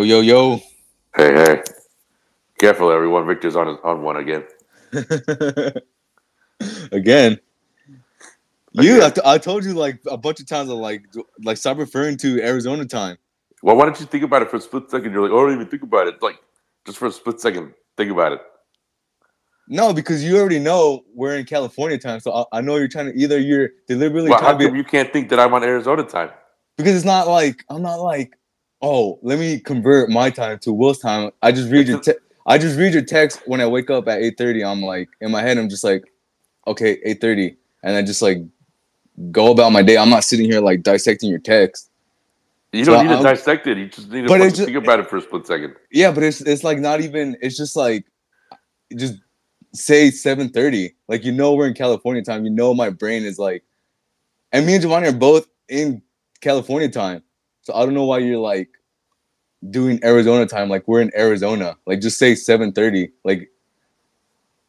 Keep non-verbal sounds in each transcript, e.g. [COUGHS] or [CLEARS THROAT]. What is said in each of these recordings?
Yo, yo, yo. Hey, hey. Careful, everyone. Victor's on on one again. [LAUGHS] Again. You. I, t- I told you like a bunch of times, of like, like stop referring to Arizona time. Well, why don't you think about it for a split second? You're like, oh, I don't even think about it. Like, just for a split second, think about it. No, because you already know we're in California time, so I, I know you're trying to either you're deliberately Well, how come be you can't think that I'm on Arizona time? because it's not like I'm not like oh let me convert my time to Will's time. I just read your te- I just read your text when I wake up at eight thirty. I'm like in my head I'm just like okay eight thirty, and I just like go about my day. I'm not sitting here like dissecting your text. You don't need to I'm- dissect it. You just need to But fucking it's just- think about it for a split second. Yeah, but it's it's like not even. It's just like just say seven thirty. Like you know we're in California time. You know my brain is like, and me and Giovanni are both in California time. So I don't know why you're like doing Arizona time. Like we're in Arizona. Like just say seven thirty. Like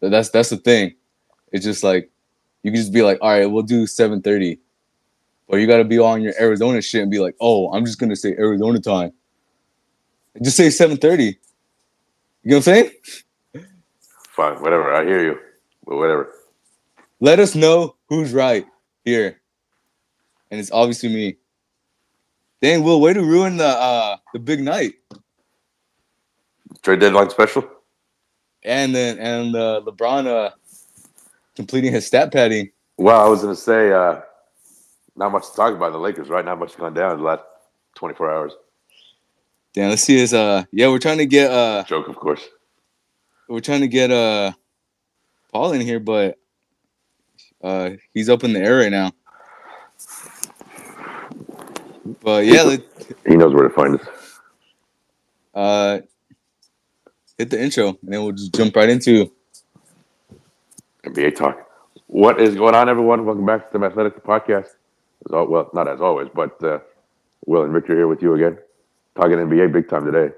that's that's the thing. It's just like you can just be like, all right, we'll do seven thirty. But you gotta be on your Arizona shit and be like, oh, I'm just gonna say Arizona time. Just say seven thirty. You know what I'm saying? Fine, whatever. I hear you. But whatever. Let us know who's right here. And it's obviously me. Dang, Will, way to ruin the uh the big night. Trade deadline special? And then and uh LeBron uh completing his stat padding. Well, I was going to say, uh, not much to talk about the Lakers, right? Not much gone down in the last 24 hours. Damn, let's see his uh yeah, we're trying to get uh Joke, of course. we're trying to get uh Paul in here, but uh he's up in the air right now. But yeah, He knows where to find us. uh hit the intro and then we'll just jump right into NBA talk. What is going on, everyone? Welcome back to the Athletics Podcast. As al- well, not as always, but uh, Will and Victor here with you again, talking NBA big time today.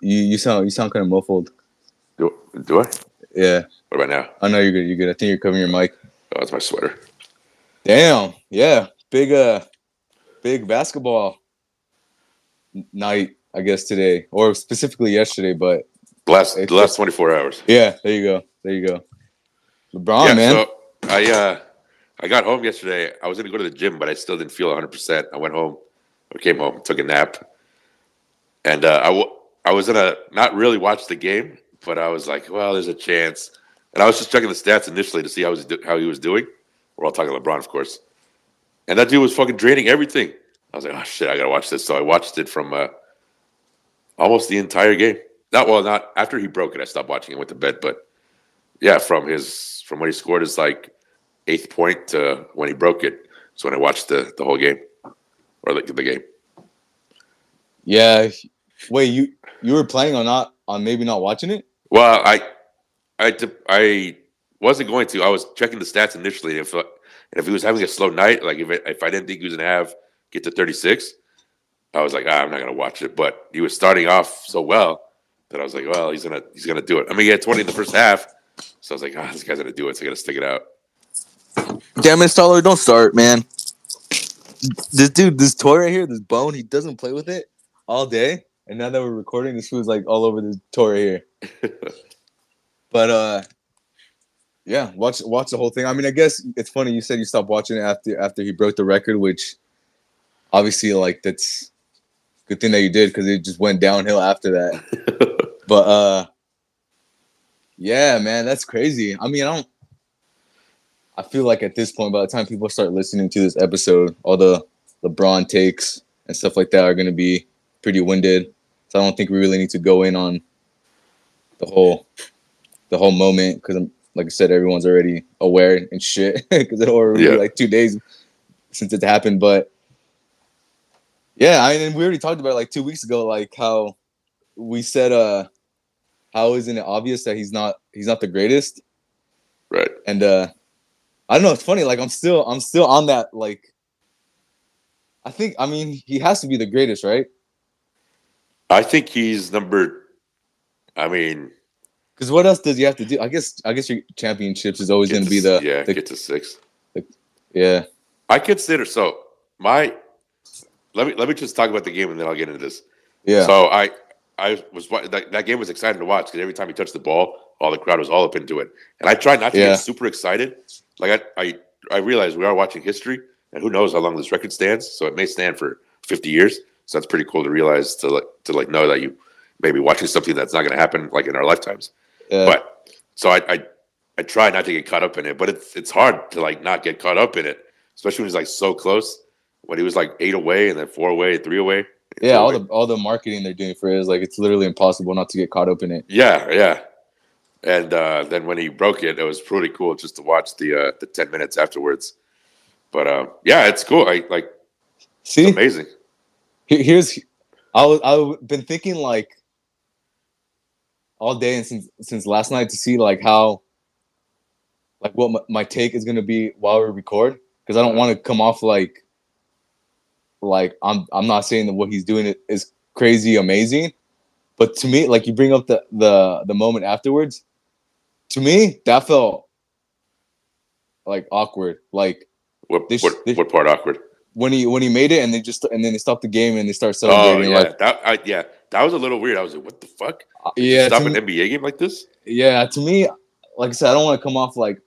you you sound you sound kind of muffled. Do, do I? Yeah. What about now? I know you're good. You're good. I think you're covering your mic. Oh, that's my sweater. Damn. Yeah. Big uh big basketball night, I guess today. Or specifically yesterday, but last, the last 24 hours. yeah, there you go. There you go. LeBron, yeah, man. so I uh, I got home yesterday. I was going to go to the gym, but I still didn't feel 100%. I went home, I came home, took a nap. And uh, I, w- I was going to not really watch the game, but I was like, well, there's a chance. And I was just checking the stats initially to see how, he was do- how he was doing. We're all talking LeBron, of course. And that dude was fucking draining everything. I was like, oh, shit, I got to watch this. So I watched it from uh, almost the entire game. Not well, not after he broke it. I stopped watching it, went to bed. But yeah, from his from when he scored his like eighth point to when he broke it. So when I watched the the whole game or like the game. yeah. Wait, you you were planning on not on maybe not watching it? Well, I I I wasn't going to. I was checking the stats initially. If and if he was having a slow night, like if it, if I didn't think he was gonna have get to thirty six, I was like, ah, I'm not gonna watch it. But he was starting off so well that I was like, well, he's gonna he's gonna do it. I mean, he had twenty in the first half, so I was like, ah, this guy's gonna do it. So I gotta stick it out. Damn it, Stoller, don't start, man. This dude, this toy right here, this bone, he doesn't play with it all day. And now that we're recording, this food's like all over the toy right here. [LAUGHS] But uh yeah, watch watch the whole thing. I mean, I guess it's funny you said you stopped watching it after after he broke the record, which obviously like that's good thing that you did because it just went downhill after that. [LAUGHS] But uh yeah, man, that's crazy. I mean, I don't I feel like at this point, by the time people start listening to this episode, all the LeBron takes and stuff like that are gonna be pretty winded. So I don't think we really need to go in on the whole the whole moment because I'm like I said, everyone's already aware and shit [LAUGHS] because it already Yeah. like two days since it happened. But yeah, I mean, we already talked about it like two weeks ago, like how we said, uh, how isn't it obvious that he's not he's not the greatest? right. And uh, I don't know. It's funny. Like I'm still I'm still on that. Like I think I mean he has to be the greatest, right? I think he's number. I mean, Because what else does he have to do? I guess I guess your championships is always going to be the yeah, the- get to six. yeah. I consider so. My let me let me just talk about the game and then I'll get into this. Yeah. So I I was that, that game was exciting to watch because every time he touched the ball, all the crowd was all up into it. And I tried not to Yeah. get super excited. Like I, I I realized we are watching history, and who knows how long this record stands. So it may stand for 50 years. So that's pretty cool to realize to like to like know that you may be watching something that's not going to happen like in our lifetimes. Yeah. But so I, I I try not to get caught up in it, but it's it's hard to like not get caught up in it, especially when he's like so close. When he was like eight away and then four away, three away. Yeah, all over. the all the marketing they're doing for it is like it's literally impossible not to get caught up in it. Yeah, yeah. And uh, then when he broke it, it was pretty cool just to watch the uh, the ten minutes afterwards. But uh, yeah, it's cool. I like See, amazing. Here's I I've been thinking like all day and since since last night to see like how like what my, my take is gonna be while we record because I don't want to come off like like I'm I'm not saying that what he's doing is crazy amazing, but to me like you bring up the the the moment afterwards, to me that felt like awkward like What This- what, what part awkward? when he when he made it and they just and then they stopped the game and they start Oh celebrating yeah, like that I, yeah, that was a little weird. I was like, what the fuck? Uh, yeah Stop an me- NBA game like this? yeah to me like i said i don't want to come off like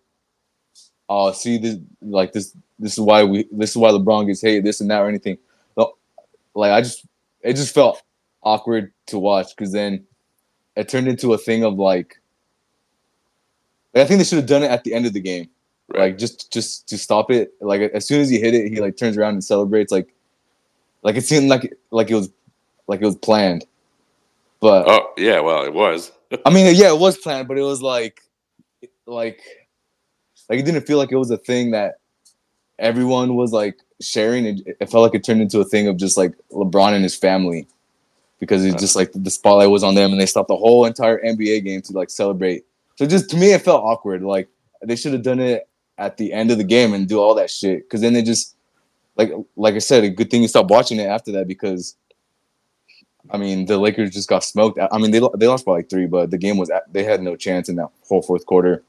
oh see this like this this is why we this is why lebron gets hated this and that or anything like i just it just felt awkward to watch because then it turned into a thing of like i think they should have done it at the end of the game Right. like just just to stop it like as soon as he hit it he like turns around and celebrates like like it seemed like like it was like it was planned but Oh yeah, well it was. [LAUGHS] I mean, yeah, it was planned, but it was like, like, like it didn't feel like it was a thing that everyone was like sharing. It, it felt like it turned into a thing of just like LeBron and his family, because it's just like the spotlight was on them, and they stopped the whole entire NBA game to like celebrate. So just to me, it felt awkward. Like they should have done it at the end of the game and do all that shit, because then they just like like I said, a good thing you stopped watching it after that because I mean, the Lakers just got smoked. I mean, they they lost by like three, but the game was they had no chance in that whole fourth quarter.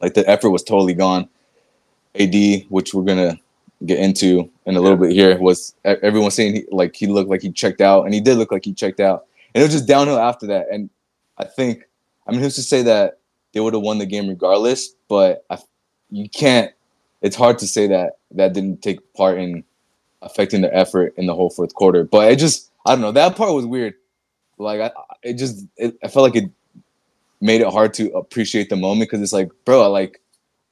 Like the effort was totally gone. AD, which we're gonna get into in a little bit here, was everyone saying he, like he looked like he checked out, and he did look like he checked out, and it was just downhill after that. And I think, I mean, who's to say that they would have won the game regardless? But I, you can't. It's hard to say that that didn't take part in affecting their effort in the whole fourth quarter. But it just I don't know. That part was weird. Like I, it just it, I felt like it made it hard to appreciate the moment because it's like, bro, like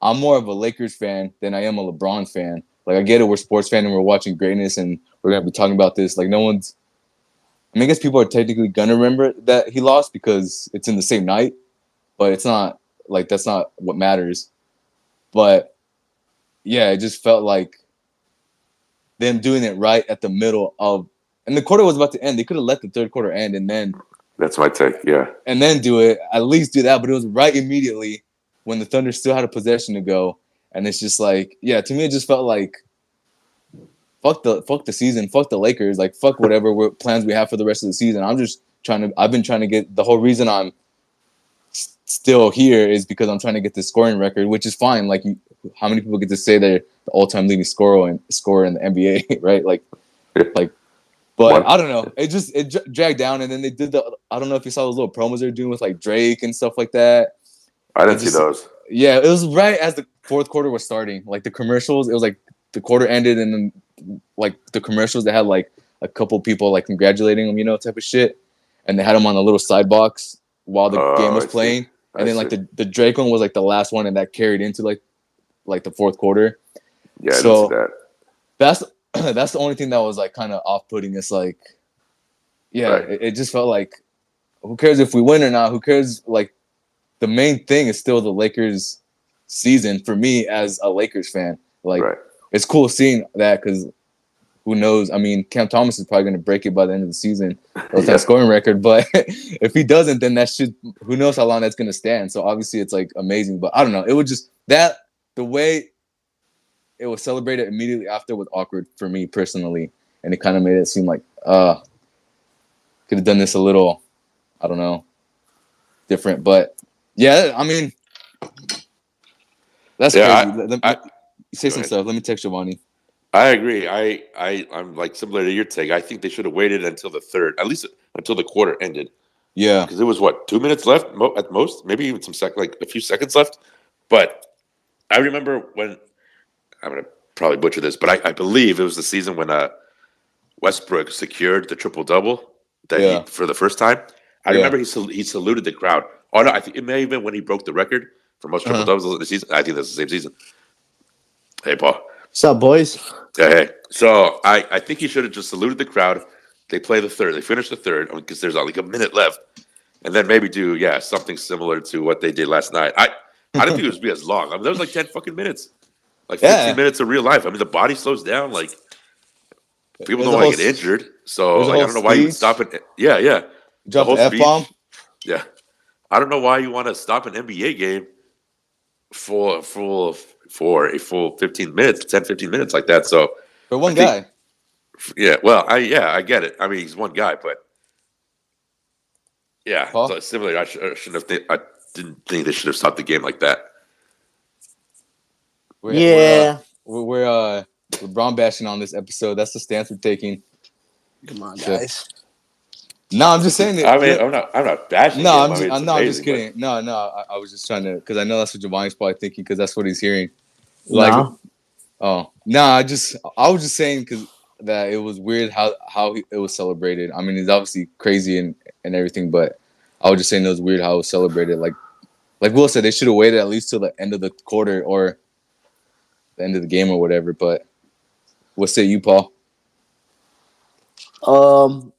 I'm more of a Lakers fan than I am a LeBron fan. Like I get it, we're sports fan and we're watching greatness and we're gonna be talking about this. Like no one's. I mean, I guess people are technically gonna remember that he lost because it's in the same night, but it's not like that's not what matters. But yeah, it just felt like them doing it right at the middle of and the quarter was about to end. They could have let the third quarter end and then That's my take. Yeah. and then do it. At least do that, but it was right immediately when the Thunder still had a possession to go. And it's just like, yeah, to me it just felt like fuck the fuck the season, fuck the Lakers, like fuck whatever plans we have for the rest of the season. I'm just trying to I've been trying to get the whole reason I'm s- still here is because I'm trying to get the scoring record, which is fine. Like you, how many people get to say they're the all-time leading scorer and scorer in the NBA, [LAUGHS] right? Like like but One. I don't know. It just it dra- dragged down, and then they did the. I don't know if you saw those little promos they're doing with like Drake and stuff like that. I didn't It see those. Yeah, it was right as the fourth quarter was starting. Like the commercials, it was like the quarter ended, and then like the commercials, they had like a couple people like congratulating them, you know, type of shit, and they had them on a little side box while the Oh, game was I playing, and then like the the Drake one was like the last one, and that carried into like like the fourth quarter. yeah, I so- didn't see that. that's [CLEARS THROAT] that's the only thing that was like kind of off putting. It's like, yeah, Right. it, it just felt like, who cares if we win or not? Who cares? Like, the main thing is still the Lakers season for me as a Lakers fan. Like, right. it's cool seeing that because who knows? I mean, Cam Thomas is probably going to break it by the end of the season, [LAUGHS] those Yeah. that scoring record. But [LAUGHS] if he doesn't, then that should who knows how long that's going to stand. So obviously, it's like amazing. But I don't know. It was just that the way it was celebrated immediately after was awkward for me personally, and it kind of made it seem like uh could have done this a little, I don't know, different. But yeah, I mean, that's Yeah, crazy. Let- let- I- say some ahead. stuff. Let me text Giovanni. I agree. I, I, I'm like similar to your take. I think they should have waited until the third, at least until the quarter ended, Yeah. because it was what two minutes left mo- at most, maybe even some sec, like a few seconds left. But I remember when I'm gonna probably butcher this, but I, I believe it was the season when uh, Westbrook secured the triple double that Yeah. he, for the first time. I Yeah. remember he sal- he saluted the crowd. Oh no, I think it may have been when he broke the record for most triple Uh-huh. doubles of the season. I think that's the same season. Hey, Paul. What's up, boys? Hey, hey. So I, I think he should have just saluted the crowd. They play the third. They finish the third because there's only like a minute left, and then maybe do yeah something similar to what they did last night. I I didn't think it was be as long. I mean, there was like ten fucking minutes, like fifteen minutes of real life. I mean, the body slows down. Like people There's don't want to get injured, so like, I don't know why you stop it. Yeah, yeah, the F bomb. yeah. I don't know why you want to stop an NBA game for for for a full 15 minutes, 10, 15 minutes like that. So For one think- guy. yeah, well, I yeah, I get it. I mean, he's one guy, but yeah, Paul? so similarly, I, sh- I shouldn't have. Th- I didn't think they should have stopped the game like that. We're, yeah. We're, uh, we're, we're uh, LeBron bashing on this episode. That's the stance we're taking. Come on, Shit. guys. No, I'm just saying that. I mean, I'm not. I'm not bashing. no, him. I'm I just, mean, it's I'm, no, I'm just amazing, kidding. No, no, I, I was just trying to because I know that's what Giovanni's probably thinking because that's what he's hearing. Like, No. oh no, I just I was just saying because that it was weird how how he, it was celebrated. I mean, it's obviously crazy and and everything, but I was just saying it was weird how it was celebrated. Like, like Will said, they should have waited at least till the end of the quarter or the end of the game or whatever. But what say you, Paul? Um,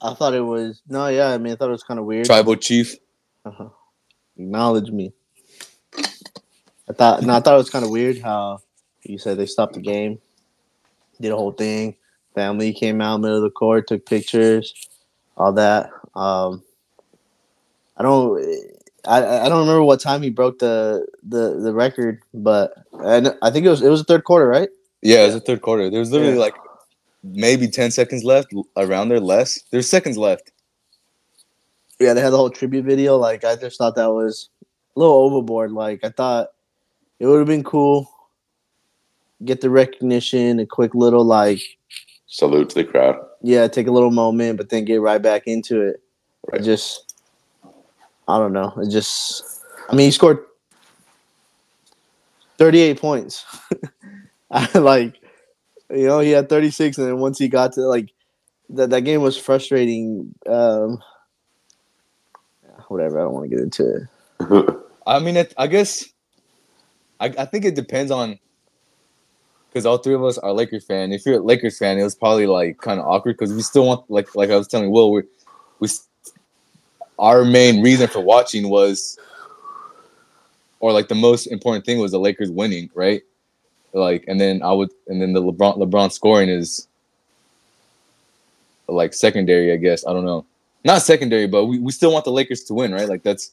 I thought it was no. Yeah, I mean, I thought it was kind of weird. Tribal chief. Uh-huh. Acknowledge me. I thought no, I thought it was kind of weird how you said they stopped the game, did a whole thing. Family came out middle of the court, took pictures, all that. Um, I don't, I, I don't remember what time he broke the the, the record, but and I think it was it was the third quarter, right? Yeah, it was the third quarter. There was literally Yeah. like maybe ten seconds left, around there less. There's seconds left. Yeah, they had the whole tribute video. Like I just thought that was a little overboard. Like I thought it would have been cool. Get the recognition, a quick little like Salute to the crowd. yeah, take a little moment, but then get right back into it. I Right. just I don't know. It just I mean he scored 38 points. [LAUGHS] I like you know, he had 36 and then once he got to like that that game was frustrating. Um whatever, I don't want to get into it. [LAUGHS] I mean, it, I guess I, I think it depends on because all three of us are Lakers fan. If you're a Lakers fan, it was probably like kind of awkward because we still want like like I was telling Will, we we our main reason for watching was or like the most important thing was the Lakers winning, right? Like, and then I would, and then the LeBron LeBron scoring is like secondary, I guess. I don't know, not secondary, but we, we still want the Lakers to win, right? Like that's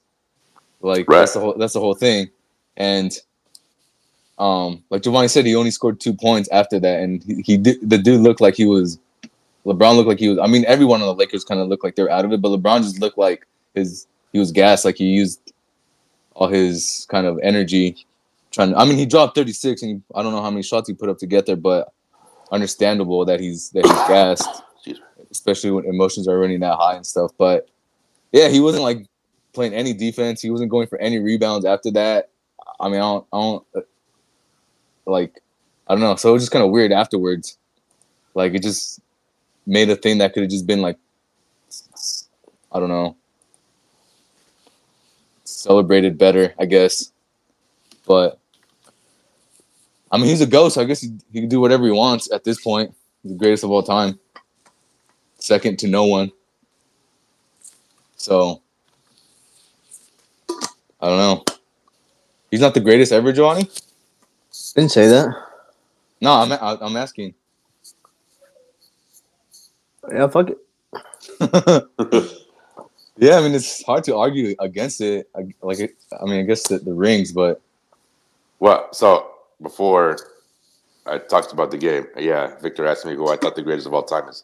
like Right. that's the whole that's the whole thing, and um, like Giovanni said, he only scored two points after that, and he, he did the dude looked like he was LeBron looked like he was. I mean, everyone on the Lakers kind of looked like they're out of it, but LeBron just looked like his he was gassed, like he used all his kind of energy trying. To, I mean, he dropped thirty six, and he, I don't know how many shots he put up to get there, but understandable that he's that he's gassed, especially when emotions are running that high and stuff. But yeah, he wasn't like playing any defense. He wasn't going for any rebounds after that. I mean, I don't, I don't uh, like, I don't know. So it was just kind of weird afterwards. Like it just made a thing that could have just been like, I don't know, celebrated better, I guess. But I mean, he's a ghost. I guess he, he can do whatever he wants at this point. He's the greatest of all time, second to no one. So I don't know. He's not the greatest ever, Johnny. Didn't say that. No, I'm I'm asking. Yeah, fuck it. [LAUGHS] yeah, I mean it's hard to argue against it. Like, I mean, I guess the, the rings, but Well, so before I talked about the game, yeah, Victor asked me who I thought the greatest of all time is.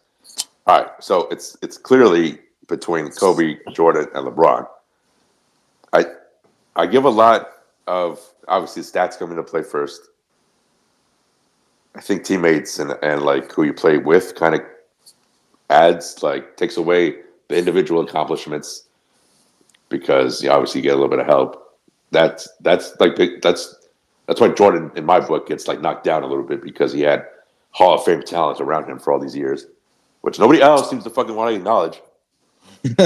All right, so it's it's clearly between Kobe, Jordan, and LeBron. I I give a lot of obviously stats come into play first, I think teammates and and like who you play with kind of adds like takes away individual accomplishments because you obviously get a little bit of help. That's that's like that's that's why Jordan in my book gets like knocked down a little bit because he had Hall of Fame talent around him for all these years, which nobody else seems to fucking want to acknowledge. [LAUGHS]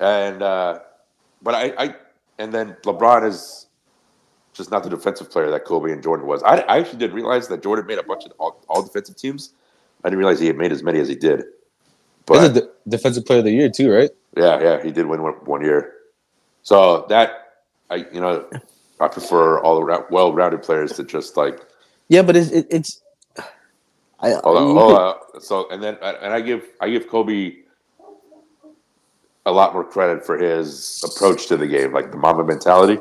and uh, but I, I and then LeBron is just not the defensive player that Kobe and Jordan was. I, I actually didn't realize that Jordan made a bunch of all, all defensive teams. I didn't realize he had made as many as he did. He's But a defensive player of the year too, right? yeah, yeah, he did win one, one year. So that I, you know, I prefer all around well-rounded players to just like Yeah, but it's it, it's. I, hold on, hold on. So and then and I give I give Kobe a lot more credit for his approach to the game, like the Mamba mentality.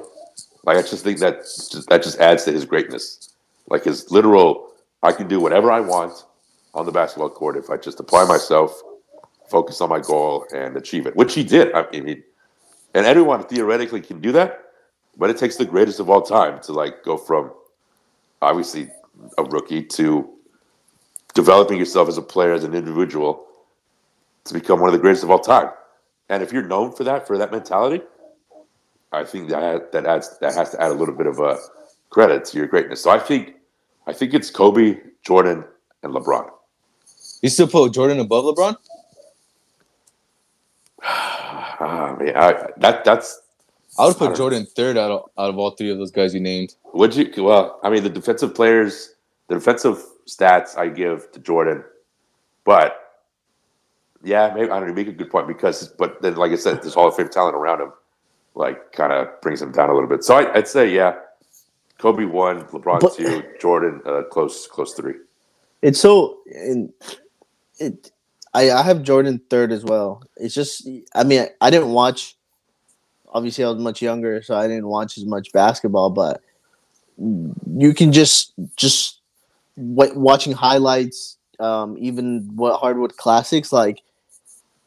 Like I just think that just, that just adds to his greatness. Like his literal, I can do whatever I want on the basketball court if I just apply myself, focus on my goal, and achieve it, which he did. I mean, and everyone theoretically can do that, but it takes the greatest of all time to like go from obviously a rookie to developing yourself as a player, as an individual, to become one of the greatest of all time. And if you're known for that, for that mentality, I think that that adds that has to add a little bit of a credit to your greatness. So I think I think it's Kobe, Jordan, and LeBron. You still put Jordan above LeBron? Ah, man, I, that that's I would put don't- Jordan third out of, out of all three of those guys you named. would you well, I mean the defensive players, the defensive stats I give to Jordan, but yeah, maybe I don't know, make a good point because but then like I said, this Hall of Fame talent around him like kind of brings him down a little bit. So I, I'd say yeah, Kobe one, LeBron But- two, Jordan uh, close close three. It's so and it. I I have Jordan third as well. It's just I mean I, I didn't watch. Obviously, I was much younger, so I didn't watch as much basketball. But you can just just wa- watching highlights, um, even what hardwood classics like.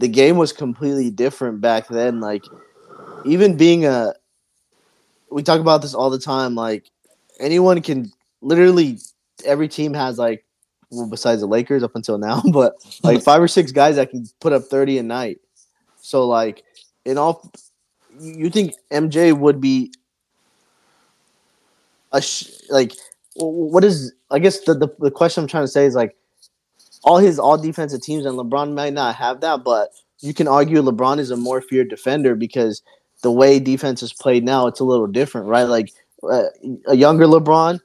The game was completely different back then. Like even being a, we talk about this all the time. Like anyone can literally every team has like well, besides the Lakers up until now, [LAUGHS] but like five or six guys that can put up 30 a night. So like in all you think MJ would be a sh- like what is I guess the, the the question I'm trying to say is like all his all defensive teams and LeBron might not have that, but you can argue LeBron is a more feared defender because the way defense is played now, it's a little different, right? Like uh, a younger LeBron,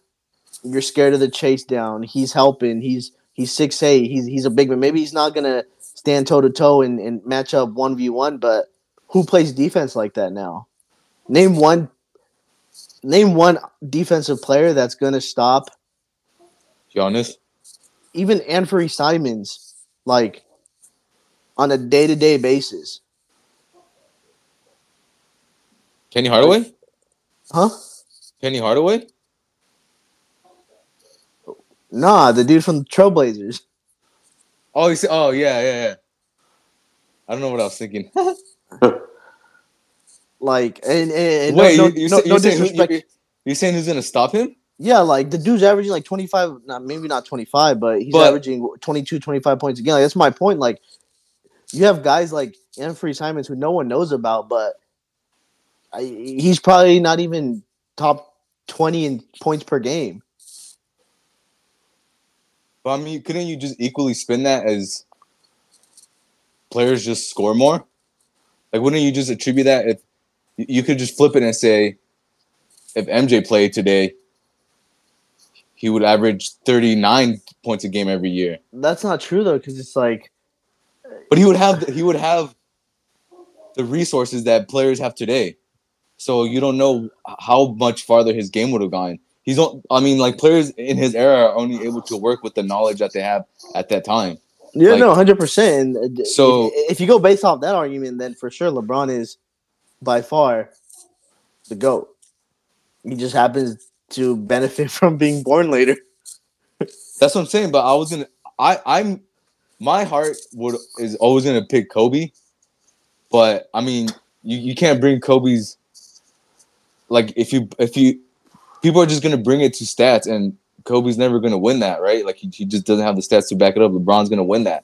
you're scared of the chase down. He's helping. He's he's six eight. He's he's a big man. Maybe he's not gonna stand toe to toe and and match up one v one, but who plays defense like that now? Name one. Name one defensive player that's gonna stop Giannis. even Anfernee Simons, like on a day to day basis. Penny Hardaway? Huh? Penny Hardaway? Nah, the dude from the Trailblazers. Oh, you said, oh yeah, yeah, yeah. I don't know what I was thinking. [LAUGHS] Like, and, and, Wait, no, you, you no, say, no you're, saying, who- you, you're saying who's gonna stop him? Yeah, like the dude's averaging like 25, not maybe not 25, but he's But- averaging 22, 25 points a game. Like, that's my point. Like, you have guys like Anfernee Simons who no one knows about, but I, he's probably not even top 20 in points per game. But I mean, couldn't you just equally spin that as players just score more? Like, wouldn't you just attribute that if you- could just flip it and say, if MJ played today, he would average 39 points a game every year. That's not true though, because it's like But he would have he would have the resources that players have today. So you don't know how much farther his game would have gone. He's on, I mean, like players in his era are only able to work with the knowledge that they have at that time. Yeah, Like- no, hundred percent. Uh, So- if, if you go based off that argument, then for sure LeBron is by far the goat. He just happens to benefit [LAUGHS] from being born later. That's what I'm saying. But I was gonna, I, I'm, my heart would is always gonna pick Kobe. But I mean, you, you can't bring Kobe's. Like if you if you, people are just gonna bring it to stats, and Kobe's never gonna win that, right? Like he, he just doesn't have the stats to back it up. LeBron's gonna win that,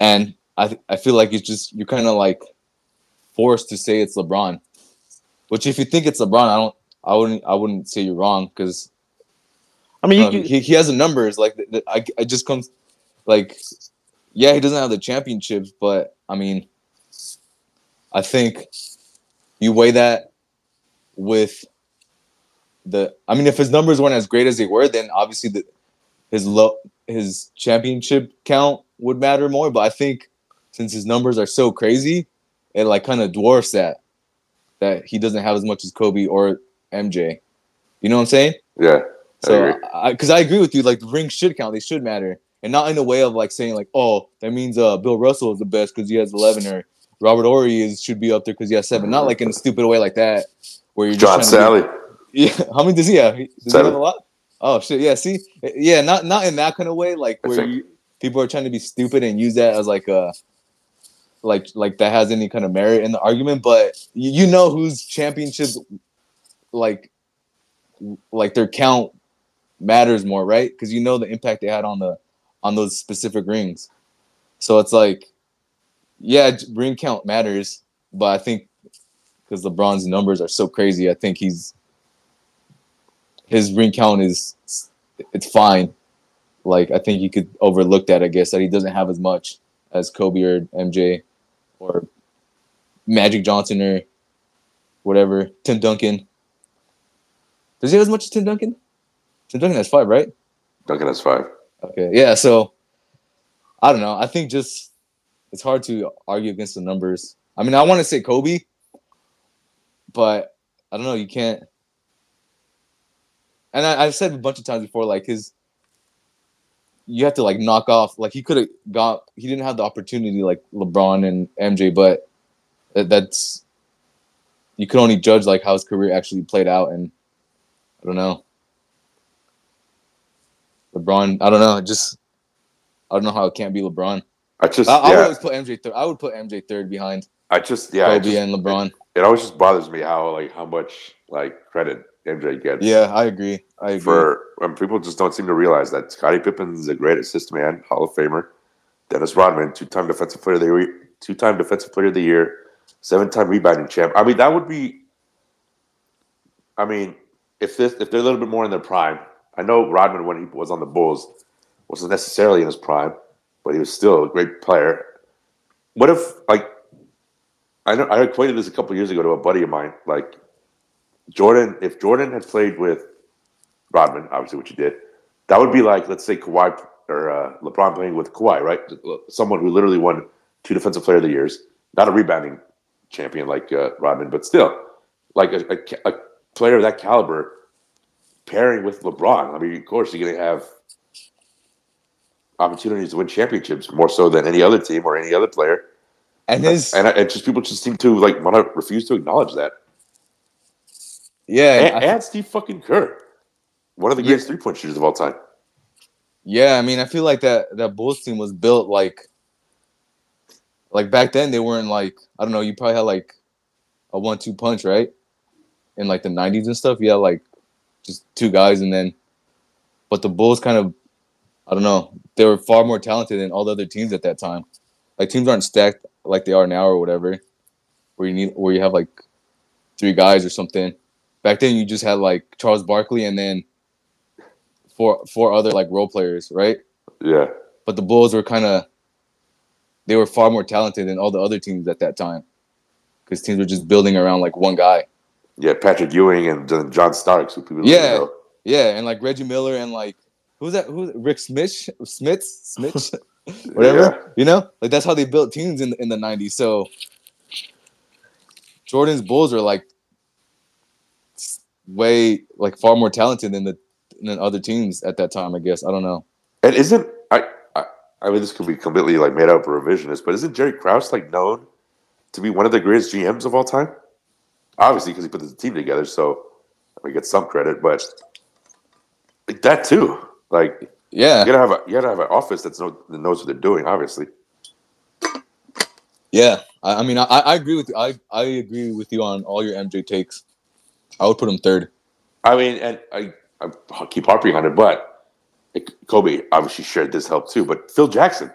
and I th- I feel like it's just you're kind of like forced to say it's LeBron, which if you think it's LeBron, I don't, I wouldn't, I wouldn't say you're wrong because I mean, um, you, could- he, he has the numbers. Like the, the- I, I just comes like, yeah, he doesn't have the championships, but I mean, I think you weigh that with the. I mean, if his numbers weren't as great as they were, then obviously the his low his championship count would matter more. But I think since his numbers are so crazy, it like kind of dwarfs that that he doesn't have as much as Kobe or MJ. You know what I'm saying? Yeah. So, because I, agree with you, like the rings should count; they should matter, and not in a way of like saying like, oh, that means uh Bill Russell is the best because he has eleven, or Robert Horry is should be up there because he has seven. Not like in a stupid way like that, where you're John Salley. be- yeah, [LAUGHS] how many does he have? Does he have a lot? Oh shit, yeah. See, yeah, not not in that kind of way, like where you, people are trying to be stupid and use that as like a like like that has any kind of merit in the argument, but you, you know whose championships like like their count matters more, right? Because you know the impact they had on the on those specific rings. So it's like, yeah, ring count matters, but I think because LeBron's numbers are so crazy, I think he's his ring count is it's fine. Like I think you could overlook that, I guess, that he doesn't have as much as Kobe or MJ or Magic Johnson or whatever, Tim Duncan. Does he have as much as Tim Duncan? Tim Duncan has five, right? Duncan has five. Okay, yeah. So I don't know. I think just it's hard to argue against the numbers. I mean, I want to say Kobe, but I don't know. You can't. And I, I've said a bunch of times before, like his, you have to like knock off. Like he could have got. He didn't have the opportunity like LeBron and MJ, but that, that's you could only judge like how his career actually played out, and I don't know. LeBron, I don't know. Just I don't know how it can't be LeBron. I just I, I would yeah. always put MJ third. I would put MJ third behind I just yeah. I Kobe just- and LeBron. It always just bothers me how like how much like credit MJ gets. Yeah, I agree. I agree. For um, people just don't seem to realize that Scottie Pippen is a great assist man, Hall of Famer. Dennis Rodman, two-time defensive player of the year, two-time defensive player of the year, seven-time rebounding champ. I mean, that would be. I mean, if this if they're a little bit more in their prime, I know Rodman when he was on the Bulls wasn't necessarily in his prime, but he was still a great player. What if like I know I equated this a couple years ago to a buddy of mine, like Jordan. If Jordan had played with Rodman, obviously, what you did, that would be like let's say Kawhi or uh, LeBron playing with Kawhi, right? Someone who literally won two Defensive Player of the Years, not a rebounding champion like uh, Rodman, but still like a, a, a player of that caliber pairing with LeBron. I mean, of course, you're going to have opportunities to win championships more so than any other team or any other player. and his And, and just people just seem to like want to refuse to acknowledge that. Yeah, And, I- and Steve fucking Kerr, one of the Yeah. greatest three point shooters of all time. yeah. I mean, I feel like that that Bulls team was built like like back then they weren't like I don't know. You probably had like a one-two punch, right? In like the '90s and stuff, you had like just two guys, and then but the Bulls kind of I don't know. They were far more talented than all the other teams at that time. Like teams aren't stacked like they are now or whatever, where you need where you have like three guys or something. Back then, you just had like Charles Barkley and then four four other like role players, right? Yeah. But the Bulls were kind of they were far more talented than all the other teams at that time because teams were just building around like one guy. Yeah, Patrick Ewing and John Starks, who people Yeah. know. Yeah, and like Reggie Miller and like who's that? Who's Rick Smith? Smith? Smith? [LAUGHS] [LAUGHS] Whatever. Yeah. You know, like that's how they built teams in in the '90s. So Jordan's Bulls are like way like far more talented than the than other teams at that time. I guess I don't know. And isn't I, I I mean this could be completely like made up revisionist, but isn't Jerry Krause like known to be one of the greatest GMs of all time? Obviously, because he put the team together, so we get some credit, but like that too. Like Yeah, you gotta have a you gotta have an office that's know, that knows what they're doing. Obviously, yeah. I, I mean, I, I agree with you. I I agree with you on all your MJ takes. I would put him third. I mean, and I I keep harping on it, but Kobe obviously shared this help too. But Phil Jackson,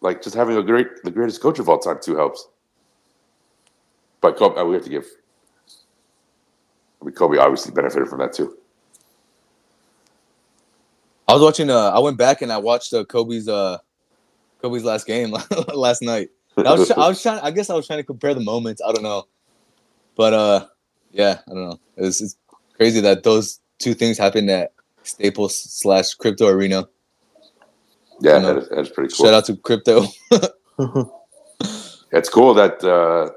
like just having a great, the greatest coach of all time too helps. But Kobe, uh, we have to give. I mean, Kobe obviously benefited from that too. I was watching. Uh, I went back and I watched uh, Kobe's uh, Kobe's last game [LAUGHS] last night. I was, I was trying. I guess I was trying to compare the moments. I don't know, but uh, yeah, I don't know. It's, it's crazy that those two things happened at Staples slash Crypto Arena. Yeah, You know, that is, that's pretty cool. Shout out to Crypto. [LAUGHS] It's cool that uh,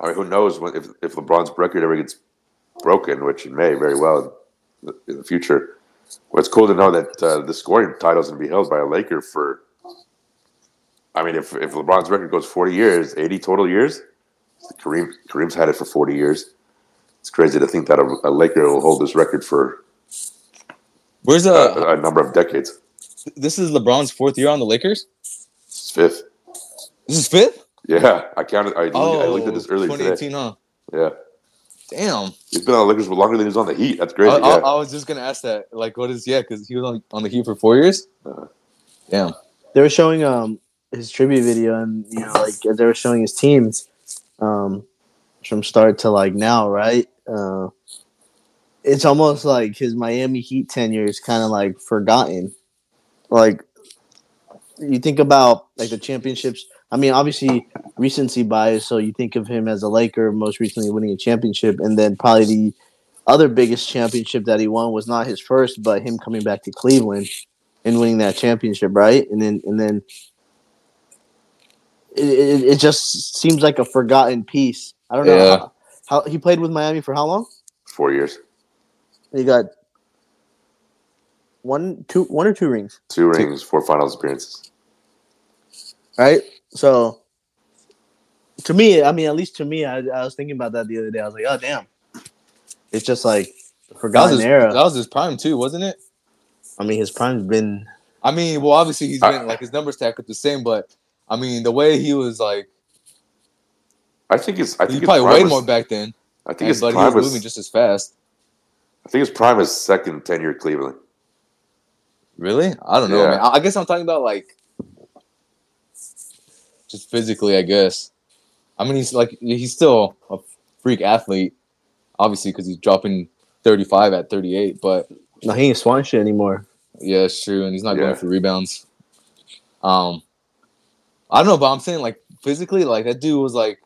I mean, who knows when, if if LeBron's record ever gets broken, which it may very well in the, in the future. Well, it's cool to know that uh, the scoring title is going to be held by a Laker for. I mean, if if LeBron's record goes forty years, eighty total years, Kareem Kareem's had it for forty years. It's crazy to think that a, a Laker will hold this record for Where's a, uh? a number of decades. This is LeBron's fourth year on the Lakers. It's fifth. This is fifth. Yeah, I counted. I, I looked at this earlier today. 2018, huh? Yeah, Damn. he's been on the Lakers for longer than he was on the Heat. That's I, crazy. I, yeah. I was just gonna ask that. Like, what is yeah? Because he was on, on the Heat for four years. Uh-huh. Damn. they were showing um his tribute video and you know like they were showing his teams um from start to like now right? Uh it's almost like his miami heat tenure is kind of like forgotten. Like you think about like the championships. I mean obviously recency bias so you think of him as a laker most recently winning a championship and then probably the other biggest championship that he won was not his first but him coming back to cleveland and winning that championship, right? And then and then it, it, it just seems like a forgotten piece. I don't know Yeah. how, how he played with Miami for how long? Four years, He got one, two, one or two rings, two rings, four finals appearances. right? So to me, I mean, at least to me, I, I was thinking about that the other day. I was like, oh damn, it's just like a That forgotten his, era. that was his prime too, wasn't it? I mean, his prime's been I mean, well, obviously he's been like his numbers stack up the same, but I mean the way he was like I think his. I think his probably prime way was- more back then, I think and, his but he prime was was. moving just as fast. I think his prime is second tenure at Cleveland. Really? I don't know, Yeah. man. I, I guess I'm talking about like just physically. I guess. I mean, he's like he's still a freak athlete, obviously, because he's dropping 35 at 38. But no, he ain't swan shit anymore. yeah, it's true, and he's not Yeah. going for rebounds. Um, I don't know, but I'm saying like physically, like that dude was like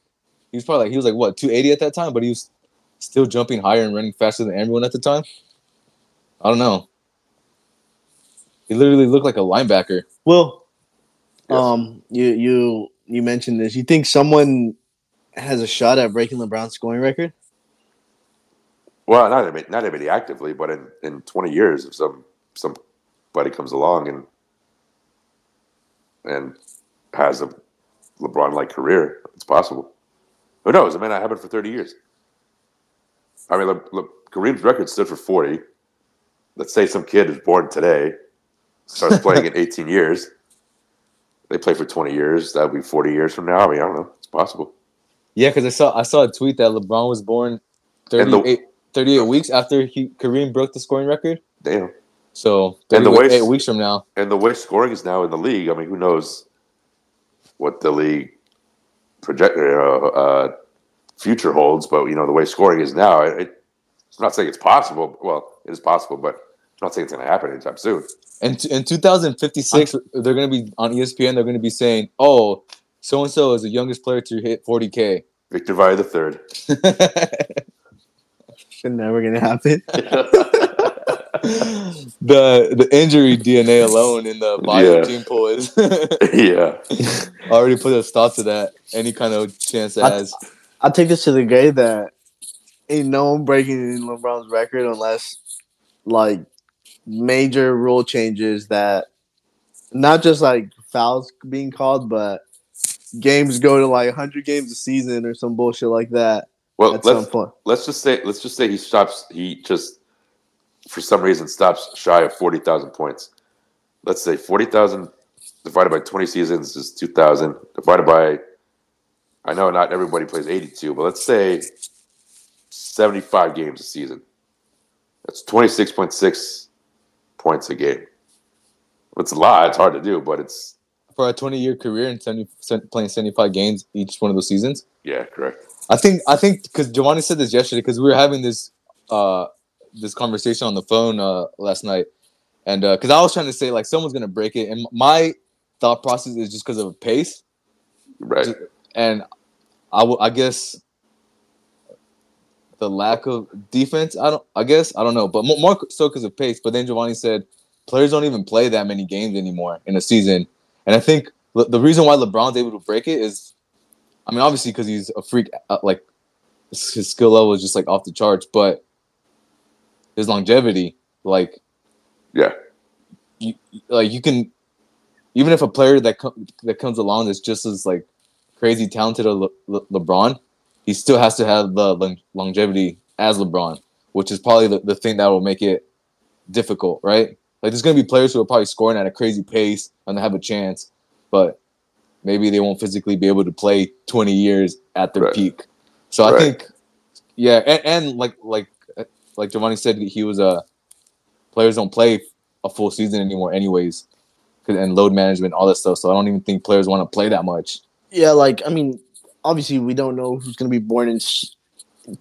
he was probably like he was like what 280 at that time, but he was still jumping higher and running faster than everyone at the time. I don't know. He literally looked like a linebacker. Well, Yes. um, you you you mentioned this. You think someone has a shot at breaking LeBron's scoring record? Well, not admit, not admitting actively, but in, in twenty years, if some somebody comes along and and has a LeBron like career, it's possible. Who knows? It may not happen for thirty years. I mean, Kareem's record stood for forty. Let's say some kid is born today, starts [LAUGHS] playing in eighteen years. They play for twenty years. That would be forty years from now. I mean, I don't know. It's possible. Yeah, because I saw I saw a tweet that LeBron was born And the- 38, 38 weeks after he Kareem broke the scoring record. Damn. So And the 38 way- weeks from now. and the way scoring is now in the league, I mean, who knows what the league project uh, uh, future holds? But you know, the way scoring is now, it, it, I'm not saying it's possible. Well, it is possible, but I'm not saying it's going to happen anytime soon. And t- in 2056, they're going to be on ESPN. They're going to be saying, "Oh, so and so is the youngest player to hit 40k." Victor Vaya the third. [LAUGHS] Shit, never gonna happen. [LAUGHS] the the injury DNA alone in the bio Yeah. gene pool is [LAUGHS] yeah, [LAUGHS] already put a stop to that. Any kind of chance it I- has. I'll take this to the grave that ain't no one breaking LeBron's record unless like major rule changes that not just like fouls being called, but games go to like 100 games a season or some bullshit like that well, at let's point. let's just say let's just say he stops. He just for some reason stops shy of forty thousand points. Let's say forty thousand divided by twenty seasons is two thousand. Divided by, I know not everybody plays eighty-two, but let's say seventy-five games a season. That's twenty six point six points a game. It's a lot. It's hard to do, but it's For a 20 year career and 70, playing 75 games each one of those seasons. yeah, correct. I think I think because Giovanni said this yesterday because we were having this uh this conversation on the phone uh last night, and because I was trying to say like someone's gonna break it, and my thought process is just because of pace, Right. and I will I guess the lack of defense. I don't I guess I don't know, but more, more so because of pace. But then Giovanni said players don't even play that many games anymore in a season, and I think the the reason why LeBron's able to break it is I mean, obviously because he's a freak, uh, like his skill level is just like off the charts, but his longevity, like, Yeah. you, like you can, even if a player that co- that comes along is just as like crazy talented as Le- Le- LeBron, he still has to have the long- longevity as LeBron, which is probably the, the thing that will make it difficult, right? Like, there's gonna be players who are probably scoring at a crazy pace and they have a chance, but maybe they won't physically be able to play 20 years at their Right. peak. So I think, yeah, and, and like like like Giovanni said, he was a players don't play a full season anymore, anyways, and load management, all that stuff. So I don't even think players want to play that much. Yeah, like I mean, obviously we don't know who's gonna be born in s-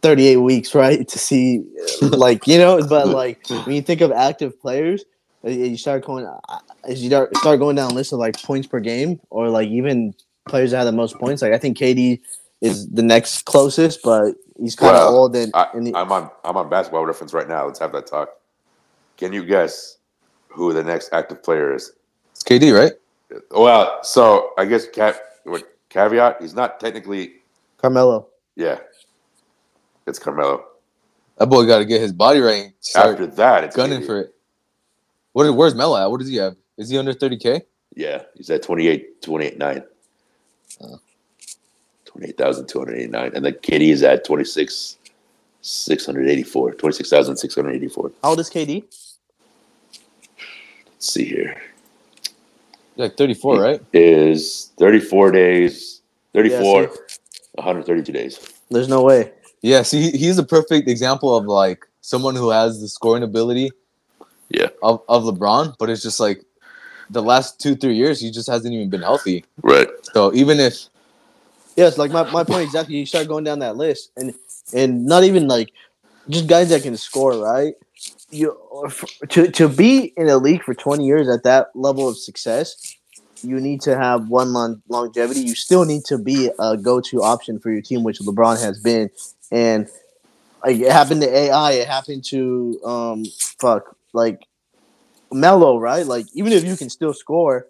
38 weeks, [LAUGHS] right? To see, like you know, but like when you think of active players, uh, you start going uh, as you start going down list of like points per game, or like even players that have the most points. Like I think KD is the next closest, but he's kind of Well, old and, I, and he- I'm on I'm on basketball reference right now. Let's have that talk. Can you guess who the next active player is? It's KD, right? Well, so I guess cat what caveat, he's not technically Carmelo. yeah. It's Carmelo. That boy got to get his body right. After that, it's gunning KD. for it. What? is- Where's Melo at? What does he have? Is he under 30k? Yeah, he's at 28, 28 9. Oh. 28,289. And the KD is at 26, 684. 26,684. How old is KD? Let's see here. He's like 34, right? Is 34 days, 34, Yeah, 132 days. There's no way. Yeah. See, he's a perfect example of like someone who has the scoring ability. Yeah. Of of LeBron, but it's just like the last two three years he just hasn't even been healthy. Right. So even if Yes, like my, my point exactly. You start going down that list, and and not even like just guys that can score, right? You to to be in a league for twenty years at that level of success, you need to have one long, longevity. You still need to be a go to option for your team, which LeBron has been, and like it happened to AI, it happened to um fuck like Melo, right? Like even if you can still score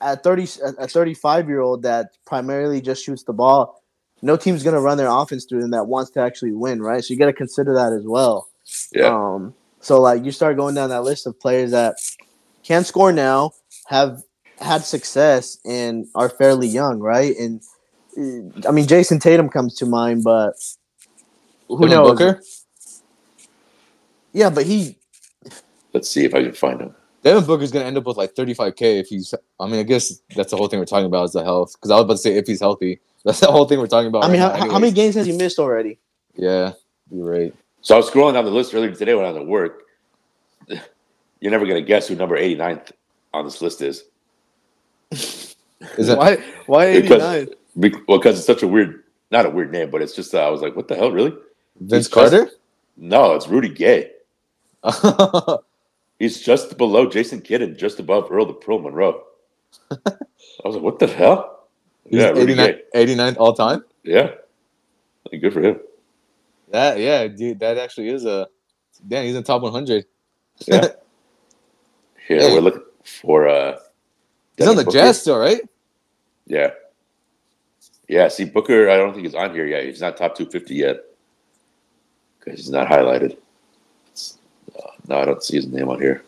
at 30 a 35 year old that primarily just shoots the ball no team's going to run their offense through them that wants to actually win right? So you got to consider that as well. Yeah. um so like you start going down that list of players that can score now have had success and are fairly young right? And i mean jayson tatum comes to mind but who Devin knows? Booker, yeah but he Let's see if I can find him. Devin Booker's gonna end up with like 35k if he's. I mean, I guess that's the whole thing we're talking about is the health. Because I was about to say if he's healthy, [LAUGHS] that's the whole thing we're talking about. i mean right how, how many games has he missed already Yeah, you're right. So I was scrolling down the list earlier today when I was at work. [LAUGHS] You're never going to guess who number 89th on this list is. Is that why why 89 Because, well, because it's such a weird, not a weird name, but it's just, uh, I was like, what the hell, really? Vince He's Carter? No, it's Rudy Gay. [LAUGHS] yeah, He's just below Jason Kidd and just above Earl the Pearl Monroe. [LAUGHS] I was like, what the hell? Yeah, 89, Gay. 89th all time. Yeah. Good for him. That yeah, dude, that actually is a. Damn, he's in top 100. Yeah. [LAUGHS] Here, Hey. we're looking for. uh He's on the Booker. Jazz still, right? Yeah. Yeah, see, Booker, I don't think he's on here yet. He's not top 250 yet because he's not highlighted. Uh, no, I don't see his name on here.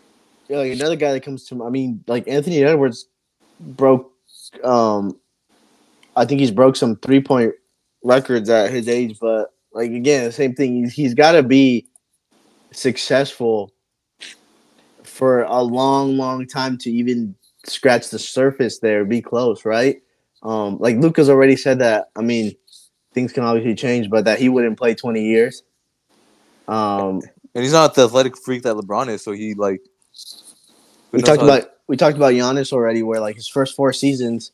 Yeah, like another guy that comes to I mean, like Anthony Edwards broke um I think he's broke some three point records at his age, but like again, the same thing. He's, he's gotta be successful for a long, long time to even scratch the surface there, be close, right? Um, like Luka's already said that, I mean, things can obviously change, but that he wouldn't play 20 years. Um, and he's not the athletic freak that LeBron is. So he like. We talked how- about we talked about Giannis already, where like his first four seasons,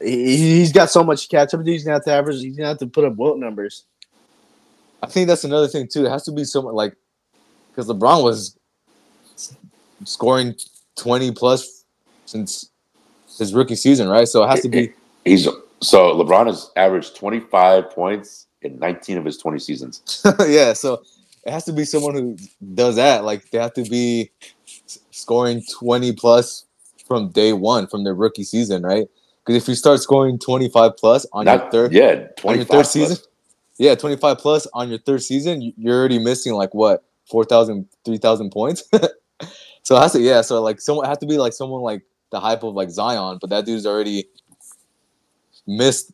he, he's got so much to catch up to. He's gonna have to average. He's gonna have to put up Wilt numbers. I think that's another thing too. It has to be someone like because LeBron was scoring twenty plus since his rookie season, right? So it has to be. He's so LeBron has averaged 25 points in 19 of his 20 seasons. [LAUGHS] yeah, so it has to be someone who does that. Like they have to be scoring twenty plus from day one from their rookie season, right? Because if you start scoring twenty five plus on your third, yeah, on 25 your third plus. season, yeah, twenty five plus on your third season, you- you're already missing like what 4,000, 3,000 points. [LAUGHS] so it has to, yeah. So like someone has to be like someone like the hype of like Zion, but that dude's already missed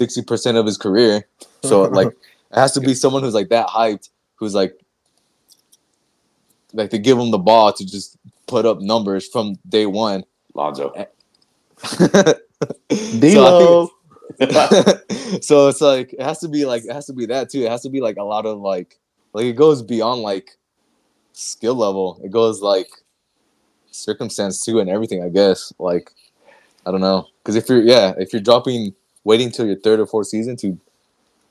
sixty percent of his career. So [LAUGHS] like it has to be someone who's like that hyped, who's like like to give him the ball to just put up numbers from day one. Lonzo. [LAUGHS] so, I D'Lo. [LAUGHS] so it's like it has to be like it has to be that too. It has to be like a lot of like like it goes beyond like skill level. It goes like circumstance too and everything. I guess like I don't know because if you're yeah if you're dropping waiting till your third or fourth season to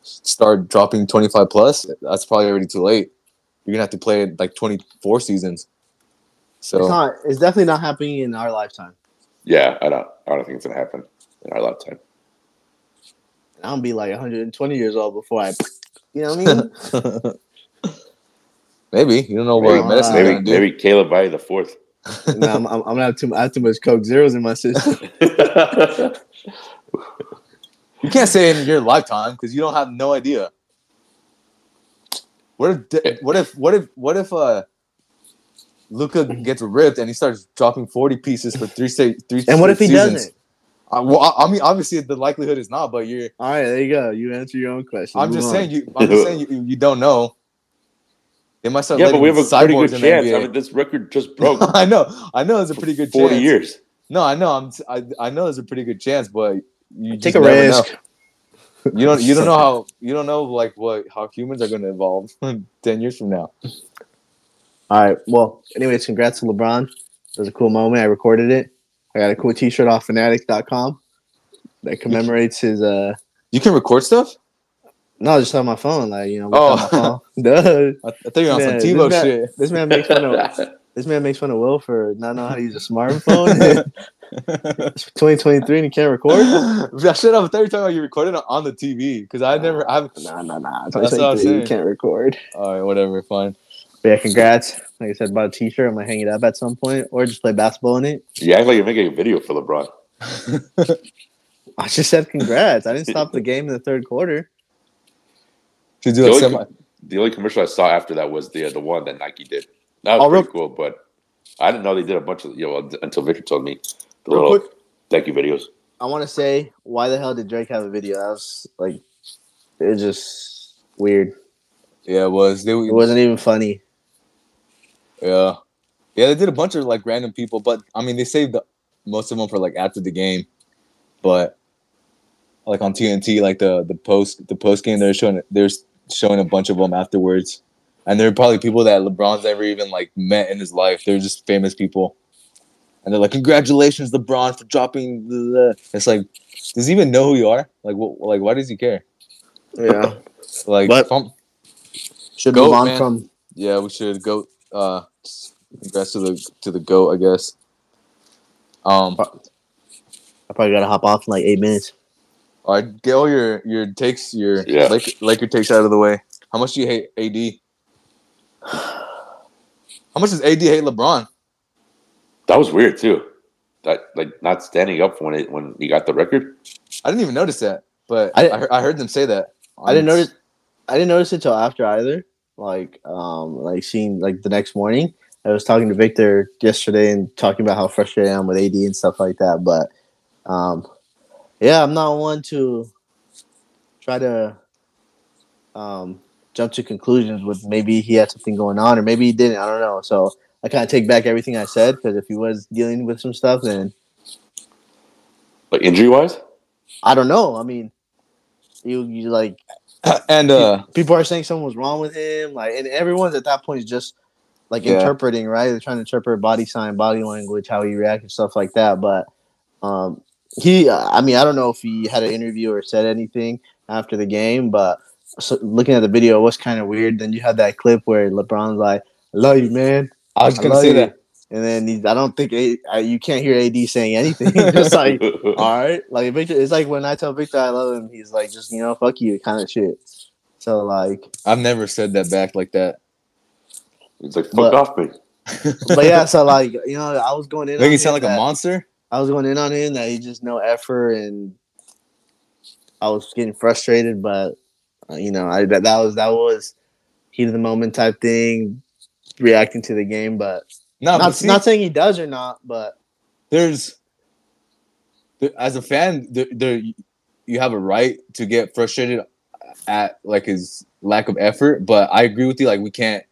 start dropping 25 plus that's probably already too late you're gonna have to play it like 24 seasons so It's not. It's definitely not happening in our lifetime. Yeah, I don't. I don't think it's gonna happen in our lifetime. I'm gonna be like 120 years old before I. You know what I mean? [LAUGHS] maybe you don't know Maybe, what medicine maybe, do. maybe Caleb by the fourth. no, I'm, I'm, I'm gonna have too, I have too much Coke Zeros in my system. [LAUGHS] [LAUGHS] You can't say in your lifetime because you don't have no idea. What if what if what if what if uh Luka gets ripped and he starts dropping forty pieces for three say three. And what if he seasons? doesn't? Uh, well, I, I mean, obviously the likelihood is not, but you're. All right, there you go. You answer your own question. I'm Move just on. saying you. I'm just saying you. You don't know. They might start. yeah, but we have a pretty cyborgs good chance. NBA. I mean, this record just [LAUGHS] broke I know. I know. There's a pretty good 40 chance. years. No, I know. I'm. I, I know. There's a pretty good chance, but you Take a risk. Know. You don't. You don't [LAUGHS] know how. You don't know like what how humans are going to evolve [LAUGHS] ten years from now. All right. Well, anyways, congrats to LeBron. It was a cool moment. I recorded it. I got a cool T-shirt off Fanatic.com that commemorates his. uh You can record stuff. No, just on my phone. Like you know. Oh. [LAUGHS] Duh. I, I thought you were on Man, some TiVo this man- shit. This man makes fun of this man makes fun of Will for not knowing how to use a smartphone. [LAUGHS] it's 2023 and he can't record. [LAUGHS] I should have. I thought you were talking about you recorded on the TV because I never. I've. Nah, nah, nah. That's what I'm 2023, saying. you can't record. All right, whatever. Fine. But yeah, congrats. Like I said, bought a T-shirt. I'm gonna hang it up at some point, or just play basketball in it. You act like you're making a video for LeBron. [LAUGHS] I just said congrats. I didn't stop the game in the third quarter. Should do The a only, semi. the only commercial I saw after that was the uh, the one that Nike did. That was Oh, real- cool, but I didn't know they did a bunch of you know until Victor told me the Real little quick. thank you videos. I want to say, why the hell did Drake have a video? That was like, it was just weird. Yeah, it was. They, It wasn't even funny. Yeah, yeah. They did a bunch of like random people, but I mean, they saved the, most of them for like after the game. But like on TNT, like the the post the post game, they're showing they're showing a bunch of them afterwards, and they're probably people that LeBron's never even like met in his life. They're just famous people, and they're like, "Congratulations, LeBron, for dropping the." the-" It's like, does he even know who you are? Like, what? Like, why does he care? Yeah, Like, But- if should Goat, move on man. from. yeah, we should go. Uh, congrats to the to the goat, I guess. Um, I probably gotta hop off in like eight minutes. all right, get all your your takes, your Yeah. Laker, Laker takes out of the way. How much do you hate AD? How much does AD hate LeBron? That was weird too. That like not standing up when it when he got the record. I didn't even notice that, but I I, heard, I heard them say that. I didn't notice. I didn't notice it till after either. Like, um, like seeing like the next morning. I was talking to Victor yesterday and talking about how frustrated I am with AD and stuff like that. But, um, yeah, I'm not one to try to um, jump to conclusions with maybe he had something going on or maybe he didn't. I don't know. So I kind of take back everything I said because if he was dealing with some stuff, then Like injury wise, I don't know. I mean, you you like [CLEARS THROAT] and uh, people are saying something was wrong with him. Like, and everyone's at that point is just like Yeah. interpreting, right? They're trying to interpret body sign, body language, how he reacted, stuff like that. But um, he, I mean, I don't know if he had an interview or said anything after the game, but so, looking at the video, it was kind of weird. Then you had that clip where LeBron's like, "I love you, man," I was gonna love say you. that. and then he, I don't think A- I, you can't hear AD saying anything. [LAUGHS] just like, [LAUGHS] all right, like Victor, it's like when I tell Victor I love him, he's like, just you know, fuck you, kind of shit. So like, I've never said that back like that. He's like, fuck But- off me. [LAUGHS] but yeah, so like you know, I was going in. Make on you sound him like a monster. I was going in on him that he just no effort, and I was getting frustrated. But uh, you know, I that, that was that was heat of the moment type thing, reacting to the game. But No, but not see, not saying he does or not, but there's there, as a fan, there, there you have a right to get frustrated at like his lack of effort. But I agree with you. Like we can't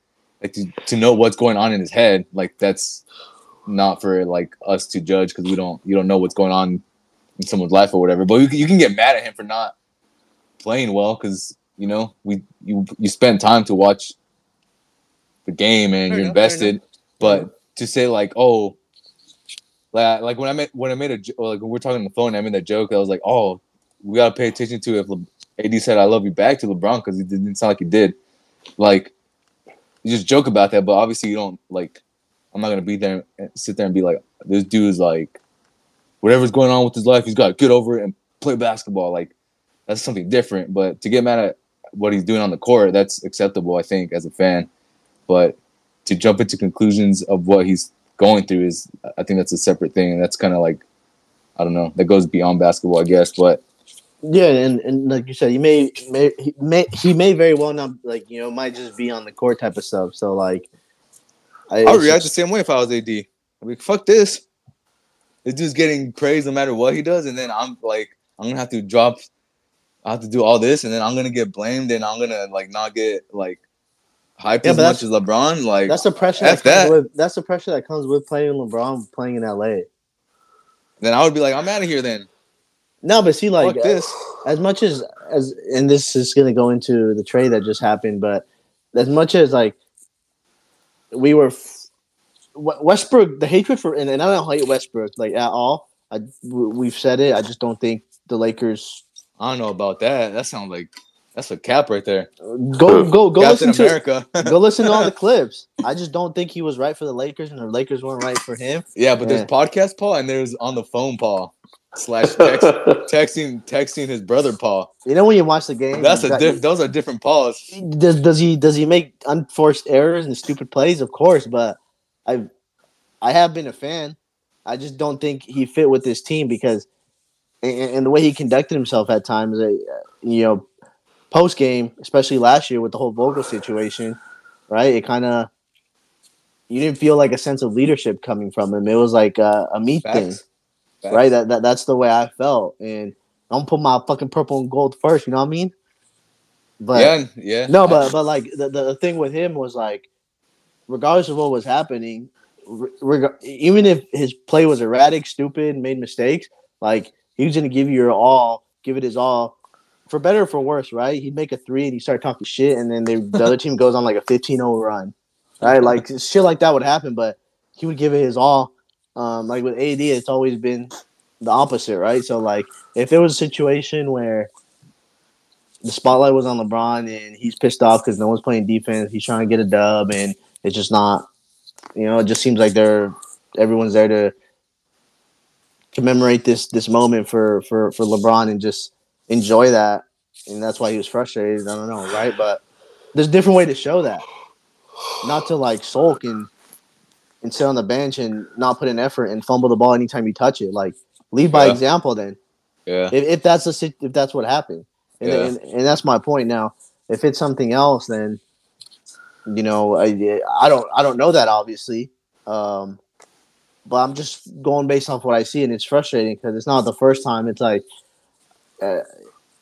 like to, to know what's going on in his head. Like that's not for like us to judge because we don't you don't know what's going on in someone's life or whatever. But you, can- you can get mad at him for not playing well because you know we you you spend time to watch the game and Fair you're enough, invested. But to say like oh like, like when I made when I made a like when we're talking on the phone, I made that joke. I was like, "Oh, we gotta pay attention to if Le- AD said I love you back to LeBron because it didn't sound like he did." Like, you just joke about that, but obviously you don't like. I'm not gonna be there and sit there and be like, "This dude's like, whatever's going on with his life, he's got to get over it and play basketball." Like, that's something different. But to get mad at what he's doing on the court, that's acceptable, I think, as a fan. But to jump into conclusions of what he's going through is I think that's a separate thing, and that's kind of like I don't know that goes beyond basketball, I guess. But yeah, and, and like you said, he may, may he may he may very well not like you know might just be on the court type of stuff. So like, I, I would it's react the same way if I was AD. I'd be like, fuck this. This dude's getting praised no matter what he does, and then I'm like, I'm gonna have to drop. I have to do all this, and then I'm gonna get blamed, and I'm gonna like not get like hyped Yeah, as much that's- as LeBron. Like That's the pressure. That comes that. with, that's the pressure that comes with playing LeBron playing in LA. then I would be like, I'm out of here. Then No, but see, like fuck this. as much as as and this is going to go into the trade that just happened, but as much as like we were Westbrook, the hatred for and, and I don't hate Westbrook like at all. I we've said it. I just don't think the Lakers I don't know about that. That sounds like that's a cap right there. go go go Captain listen to America. [LAUGHS] go listen to all the [LAUGHS] clips. I just don't think he was right for the Lakers, and the Lakers weren't right for him. yeah, but there's podcast Paul and there's on the phone Paul slash text, [LAUGHS] texting texting his brother Paul. You know when you watch the game, That's a diff- those are different Pauls. does does he does he make unforced errors and stupid plays? Of course, but I I have been a fan. I just don't think he fit with this team because and, and the way he conducted himself at times, uh, you know, post game, especially last year with the whole Vogel situation, right? It kind of you didn't feel like a sense of leadership coming from him. It was like uh, a, a me thing, Facts. Facts. right? That, that that's the way I felt, and I'm put my fucking purple and gold first. You know what I mean? But yeah, yeah. no, but but like the, the thing with him was like, regardless of what was happening, reg- even if his play was erratic, stupid, made mistakes, like he was gonna give you your all, give it his all, for better or for worse, right? He'd make a three and he start talking shit, and then they, the other team goes on like a 15-0 run, right? Like shit like that would happen, but he would give it his all. Um, like with AD, it's always been the opposite, right? So like if there was a situation where the spotlight was on LeBron and he's pissed off because no one's playing defense. He's trying to get a dub and it's just not, you know, it just seems like they're everyone's there to commemorate this this moment for for for LeBron and just enjoy that. And that's why he was frustrated. I don't know, right? But there's a different way to show that, not to like sulk and and sit on the bench and not put in effort and fumble the ball anytime you touch it. Like lead by Yeah. example. Then Yeah. if, if that's the sit- if that's what happened, and, Yeah. and and that's my point. Now, if it's something else, then you know I I don't I don't know that obviously, um, but I'm just going based off what I see, and it's frustrating because it's not the first time. It's like uh,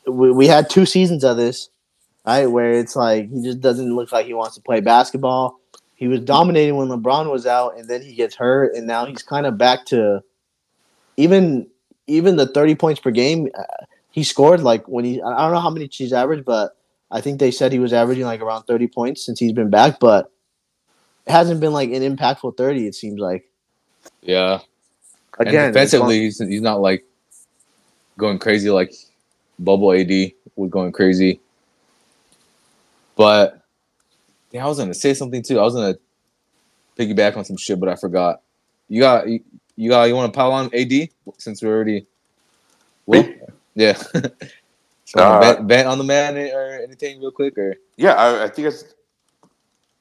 we we had two seasons of this, right? Where it's like he just doesn't look like he wants to play basketball. He was dominating when LeBron was out, and then he gets hurt, and now he's kind of back to even even the 30 points per game uh, he scored like when he I don't know how many he's averaged, but I think they said he was averaging like around 30 points since he's been back, but it hasn't been like an impactful 30. It seems like Yeah. again and defensively, he's, he's not like going crazy like Bubble AD was going crazy. But yeah, I was gonna say something too. I was gonna piggyback on some shit, but I forgot. You got you, you got you want to pile on AD since we're already. Well, yeah. [LAUGHS] so Uh, vent, vent on the man or anything real quick or Yeah, I, I think it's.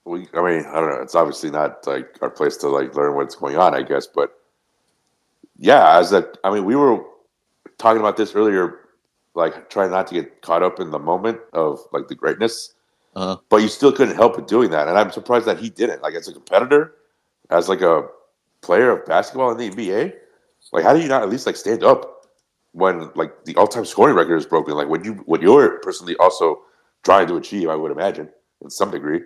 We, I mean, I don't know. It's obviously not like our place to like learn what's going on, I guess. But yeah, as that, I mean, we were talking about this earlier, like trying not to get caught up in the moment of like the greatness, uh but you still couldn't help but doing that. And I'm surprised that he didn't. Like as a competitor, as like a player of basketball in the NBA, like how do you not at least like stand up when like the all-time scoring record is broken? Like when you what you're personally also trying to achieve, I would imagine, in some degree.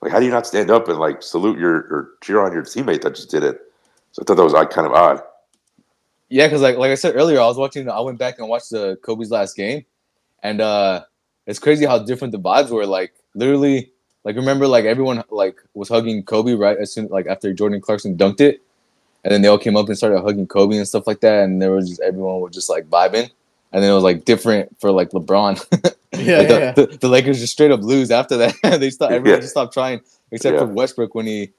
Like, how do you not stand up and like salute your or cheer on your teammate that just did it? So I thought that was like kind of odd. Yeah, because like like I said earlier, I was watching. I went back and watched the Kobe's last game, and uh it's crazy how different the vibes were. Like literally, like remember, like everyone like was hugging Kobe right as soon like after Jordan Clarkson dunked it, and then they all came up and started hugging Kobe and stuff like that, and there was just everyone was just like vibing, and then it was like different for like LeBron. [LAUGHS] yeah, Like, the, yeah. The, the Lakers just straight up lose after that. [LAUGHS] they stopped. Everyone Yeah. just stopped trying, except Yeah. for Westbrook when he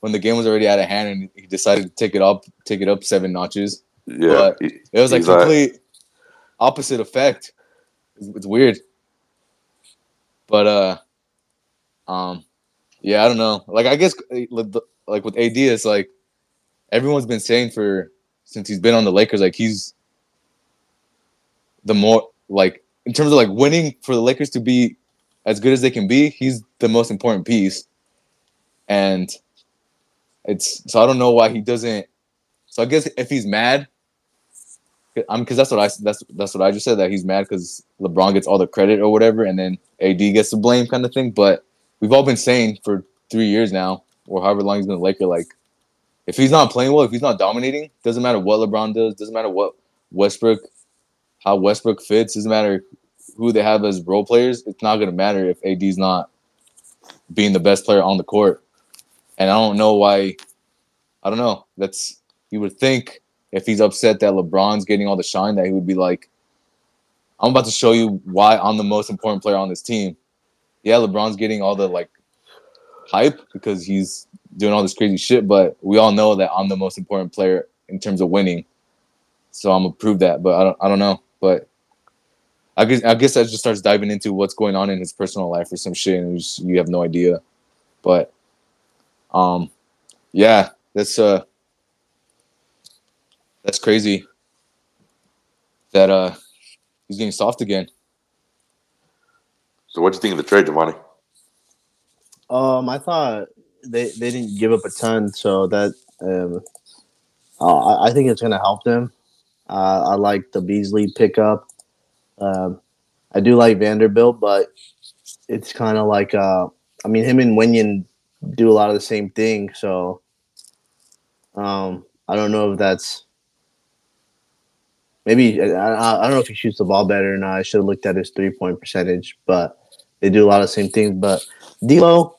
when the game was already out of hand and he decided to take it up, take it up seven notches. Yeah, But- It was like complete opposite effect. It's, it's weird. But uh um yeah, I don't know. Like I guess uh, like with AD it's like everyone's been saying for since he's been on the Lakers like he's the more like in terms of like winning for the Lakers to be as good as they can be, he's the most important piece. And it's so I don't know why he doesn't so I guess if he's mad I'm because that's what I that's that's what I just said that he's mad because LeBron gets all the credit or whatever, and then AD gets the blame kind of thing. But we've all been saying for three years now, or however long he's been a Laker, like if he's not playing well, if he's not dominating, doesn't matter what LeBron does, doesn't matter what Westbrook, how Westbrook fits, doesn't matter who they have as role players. It's not gonna matter if AD's not being the best player on the court. And I don't know why. I don't know. That's you would think if he's upset that LeBron's getting all the shine, that he would be like, I'm about to show you why I'm the most important player on this team. Yeah, LeBron's getting all the like hype because he's doing all this crazy shit, but we all know that I'm the most important player in terms of winning. So I'm gonna prove that, but I don't I don't know. But I guess I guess that just starts diving into what's going on in his personal life or some shit and you, just, you have no idea. But um yeah, that's uh that's crazy. That uh he's getting soft again. So what do you think of the trade, Giovanni? Um, I thought they they didn't give up a ton, so that um, uh, I I think it's gonna help them. Uh, I like the Beasley pickup. Um, I do like Vanderbilt, but it's kind of like uh, I mean, him and Wenyen do a lot of the same thing, so um, I don't know if that's maybe I, I, don't know if he shoots the ball better or not. I should have looked at his three point percentage, but they do a lot of the same things. But D'Lo,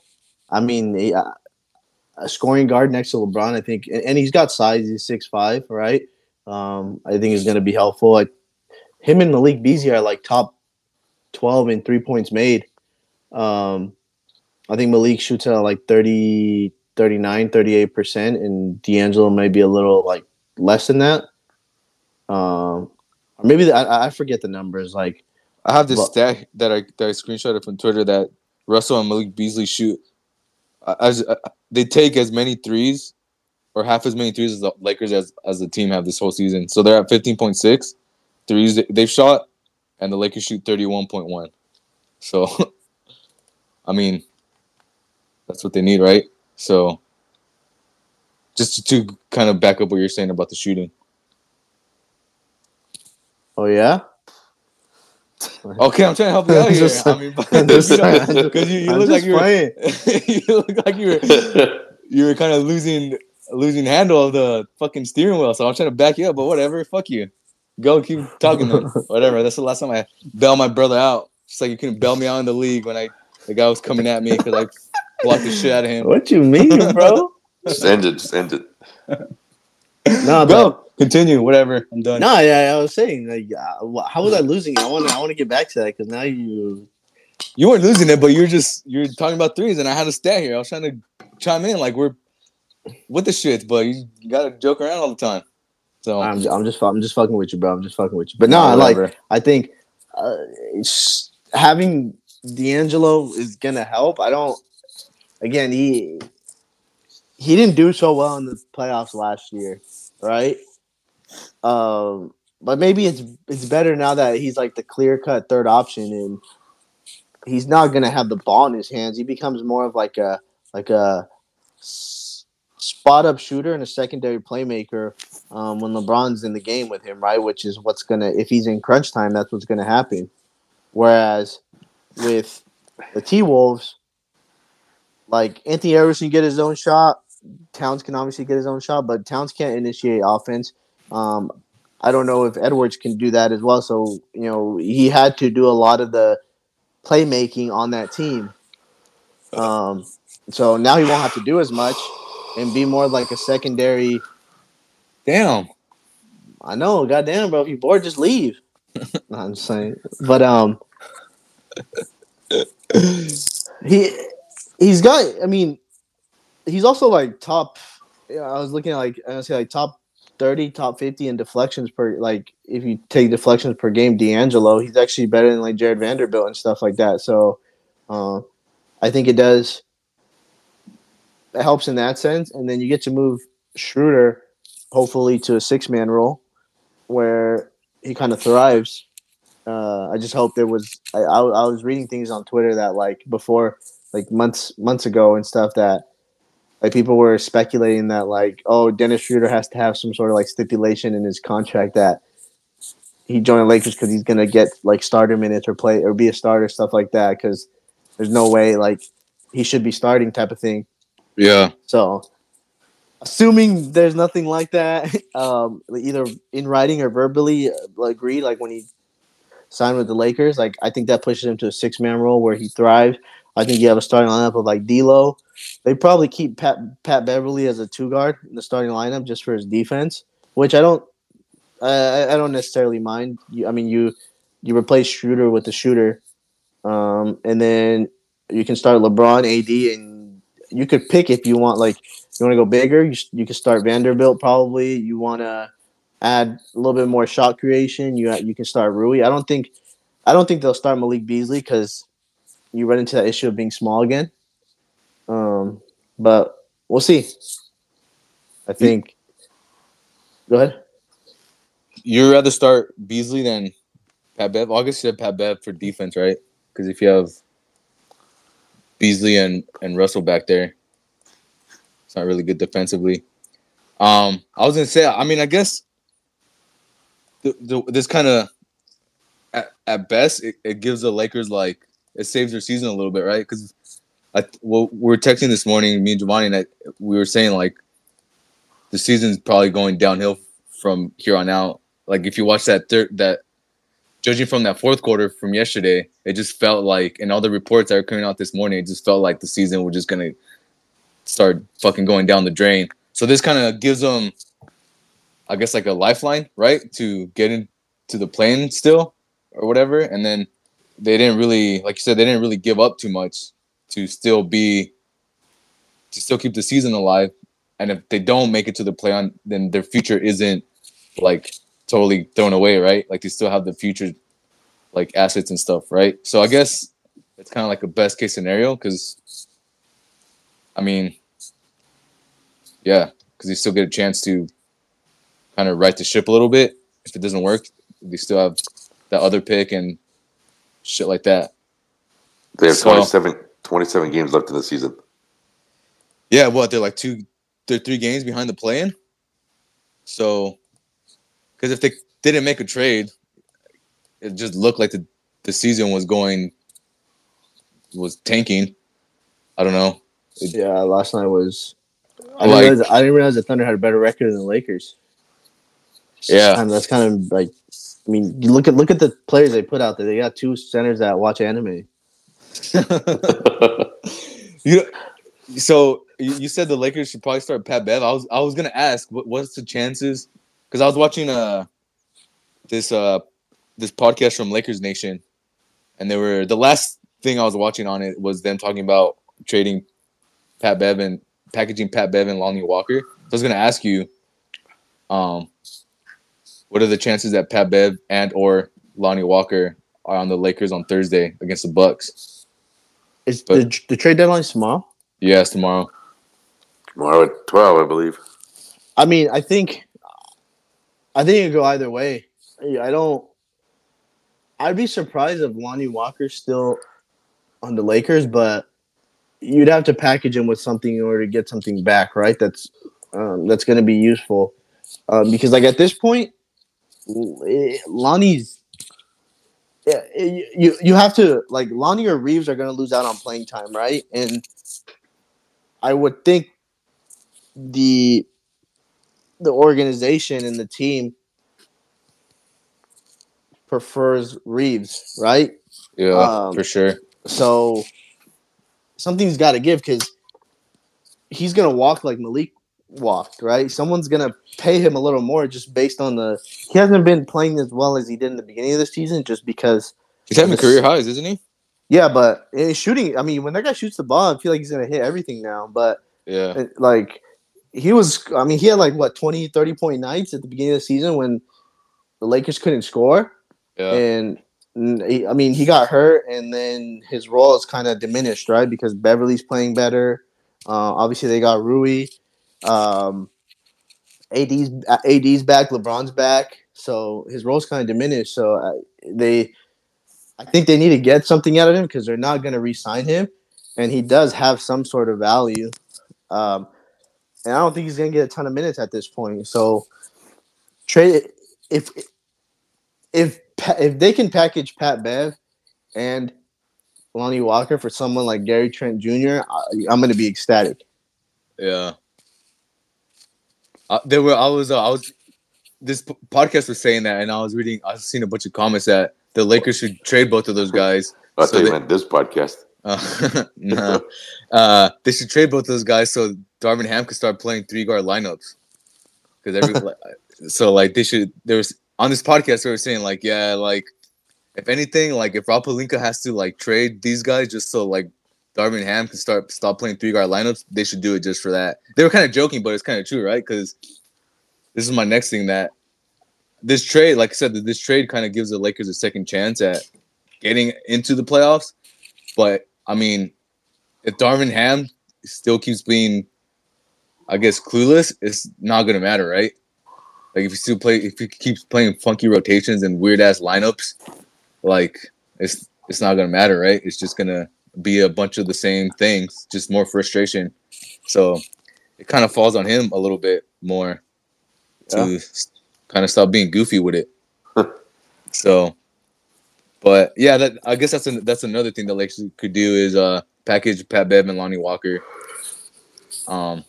I mean, he, uh, a scoring guard next to LeBron, I think, and, and he's got size. He's six five, right? Um, I think is going to be helpful. Like him and Malik Beasley are like top twelve in three points made. Um, I think Malik shoots at like 30, 39, 38 percent, and D'Angelo may be a little like less than that. Um, or maybe the, I, I forget the numbers. Like I have this Well- stat that I that I screenshotted from Twitter that Russell and Malik Beasley shoot uh, as uh, they take as many threes or half as many threes as the Lakers as as the team have this whole season. So they're at 15.6 threes they- they've shot, and the Lakers shoot 31.1. So, [LAUGHS] I mean, that's what they need, right? So, just to, to kind of back up what you're saying about the shooting. Oh yeah. [LAUGHS] Okay, I'm trying to help you out [LAUGHS] here. Just- I mean, but, [LAUGHS] I'm you know, 'cause you, you look like you were playing. you look like you were you were kind of losing losing handle of the fucking steering wheel. So I'm trying to back you up, but whatever. Fuck you. Go keep talking then. whatever. That's the last time I bail my brother out. Just like you couldn't bail me out in the league when I the guy was coming at me because I blocked the shit out of him. What you mean, bro? Just end it. Just end it. no, but Go continue. Whatever. I'm done. no, yeah, I was saying like, uh, how was I losing? I want to, I want to get back to that because now you. You weren't losing it, but you're just you're talking about threes, and I had to stay here. I was trying to chime in like we're with the shit, but you, you gotta joke around all the time. So I'm, I'm just, I'm just fucking with you, bro. I'm just fucking with you. But no, I like. I think uh, having D'Angelo is gonna help. I don't. Again, he he didn't do so well in the playoffs last year, right? Um, but maybe it's it's better now that he's like the clear cut third option, and he's not gonna have the ball in his hands. He becomes more of like a like a spot up shooter and a secondary playmaker um, when LeBron's in the game with him, right? Which is what's gonna if he's in crunch time, that's what's gonna happen. Whereas with the T Wolves, like Anthony Edwards can get his own shot. Towns can obviously get his own shot, but Towns can't initiate offense. Um, I don't know if Edwards can do that as well. So you know he had to do a lot of the playmaking on that team. Um, so now he won't have to do as much and be more like a secondary. damn. I know, goddamn, bro. If you're bored, just leave. [LAUGHS] No, I'm just saying, but um, he he's got. I mean, he's also like top. Yeah, I was looking at like I was say like top thirty, top fifty in deflections per. Like if you take deflections per game, D'Angelo, he's actually better than like Jared Vanderbilt and stuff like that. So, uh, I think it does. It helps in that sense, and then you get to move Schroeder, hopefully to a six man role, where he kind of thrives. Uh, I just hope there was. I, I, I was reading things on Twitter that like before, like months months ago and stuff that like people were speculating that like oh Dennis Schroeder has to have some sort of like stipulation in his contract that he joined the Lakers because he's gonna get like starter minutes or play or be a starter stuff like that because there's no way like he should be starting type of thing. Yeah. So, assuming there's nothing like that, [LAUGHS] um, either in writing or verbally uh, agreed, like when he signed with the Lakers, like I think that pushes him to a six man role where he thrives. I think you have a starting lineup of like D'Lo. They probably keep Pat Pat Beverley as a two guard in the starting lineup just for his defense, which I don't. I, I don't necessarily mind. You, I mean, you you replace Shooter with the shooter, um, and then you can start LeBron, AD, and you could pick if you want. Like you want to go bigger, you you can start Vanderbilt. Probably you want to add a little bit more shot creation. You you can start Rui. I don't think I don't think they'll start Malik Beasley because you run into that issue of being small again. Um, but we'll see. I think. Go ahead. You'd rather start Beasley than Pat Bev? August said Pat Bev for defense, right? Because if you have Beasley and, and Russell back there, it's not really good defensively. Um, I was gonna say, I mean, I guess the, the, this kind of at, at best it, it gives the Lakers like it saves their season a little bit, right? Because I well, we were texting this morning, me and Giovanni, and I, we were saying like the season's probably going downhill from here on out. Like if you watch that third that judging from that fourth quarter from yesterday, it just felt like and all the reports that are coming out this morning, it just felt like the season was just gonna start fucking going down the drain. So this kind of gives them, I guess, like a lifeline, right, to get into the play-in still or whatever. And then they didn't really, like you said, they didn't really give up too much to still be to still keep the season alive. And if they don't make it to the play on, then their future isn't like totally thrown away, right? Like they still have the future like assets and stuff, right? So I guess it's kind of like a best case scenario because I mean, yeah, because you still get a chance to kind of right the ship a little bit. If it doesn't work, they still have that other pick and shit like that. They have So- 27, 27 games left in the season. Yeah, what they're like two, they're three games behind the play-in. So, because if they didn't make a trade, it just looked like the the season was going was tanking. I don't know. Yeah, last night was. I Like- didn't, realize, I didn't realize the Thunder had a better record than the Lakers. Yeah. And that's kind of like, I mean, you look at look at the players they put out there. They got two centers that watch anime. [LAUGHS] [LAUGHS] you know, so you you said the Lakers should probably start Pat Bev. I was I was gonna ask what what's the chances because I was watching uh this uh this podcast from Lakers Nation, and they were the last thing I was watching on it was them talking about trading Pat Bev and packaging Pat Bev and Lonnie Walker. So I was gonna ask you, um, what are the chances that Pat Bev and or Lonnie Walker are on the Lakers on Thursday against the Bucks? Is But- the, the trade deadline tomorrow? Yes, tomorrow. Tomorrow at twelve, I believe. I mean, I think, I think it could go either way. I don't. I'd be surprised if Lonnie Walker's still on the Lakers, but you'd have to package him with something in order to get something back, right? That's um, that's going to be useful um, because, like at this point, Lonnie's. Yeah, you you have to like Lonnie or Reaves are going to lose out on playing time, right? And I would think the the organization and the team prefers Reaves, right? Yeah, Um, for sure. So something's got to give because he's gonna walk like Malik walked, right? Someone's gonna pay him a little more just based on the. He hasn't been playing as well as he did in the beginning of the season, just because. He's having career highs, isn't he? Yeah, but in shooting, I mean, when that guy shoots the ball, I feel like he's gonna hit everything now. But Yeah. it- like he was i mean he had like what 20 30 point nights at the beginning of the season when the lakers couldn't score Yeah. and i mean he got hurt and then his role is kind of diminished right because beverley's playing better uh, obviously they got rui um, ad's ad's back lebron's back so his role's kind of diminished so uh, they i think they need to get something out of him because they're not going to re-sign him and he does have some sort of value um, and I don't think he's gonna get a ton of minutes at this point. So trade if if if they can package Pat Bev and Lonnie Walker for someone like Gary Trent Jr., I, I'm gonna be ecstatic. Yeah. Uh, there were I was uh, I was this p- podcast was saying that and I was reading I was seeing a bunch of comments that the Lakers should trade both of those guys. I So thought you they- meant this podcast. [LAUGHS] Uh, no. uh, they should trade both those guys so Darvin Ham could start playing three guard lineups. Because every [LAUGHS] so like they should there was on this podcast they were saying like yeah like if anything like if Rob Pelinka has to like trade these guys just so like Darvin Ham can start stop playing three guard lineups they should do it just for that. They were kind of joking but it's kind of true right because this is my next thing that this trade like I said this trade kind of gives the Lakers a second chance at getting into the playoffs. But I mean, if Darvin Ham still keeps being, I guess, clueless, it's not gonna matter, right? Like if he still play, if he keeps playing funky rotations and weird ass lineups, like it's it's not gonna matter, right? It's just gonna be a bunch of the same things, just more frustration. So it kind of falls on him a little bit more to kind of stop being goofy with it. so, but yeah, that I guess that's an, that's another thing the Lakers could do is uh package Pat Bev and Lonnie Walker. Um,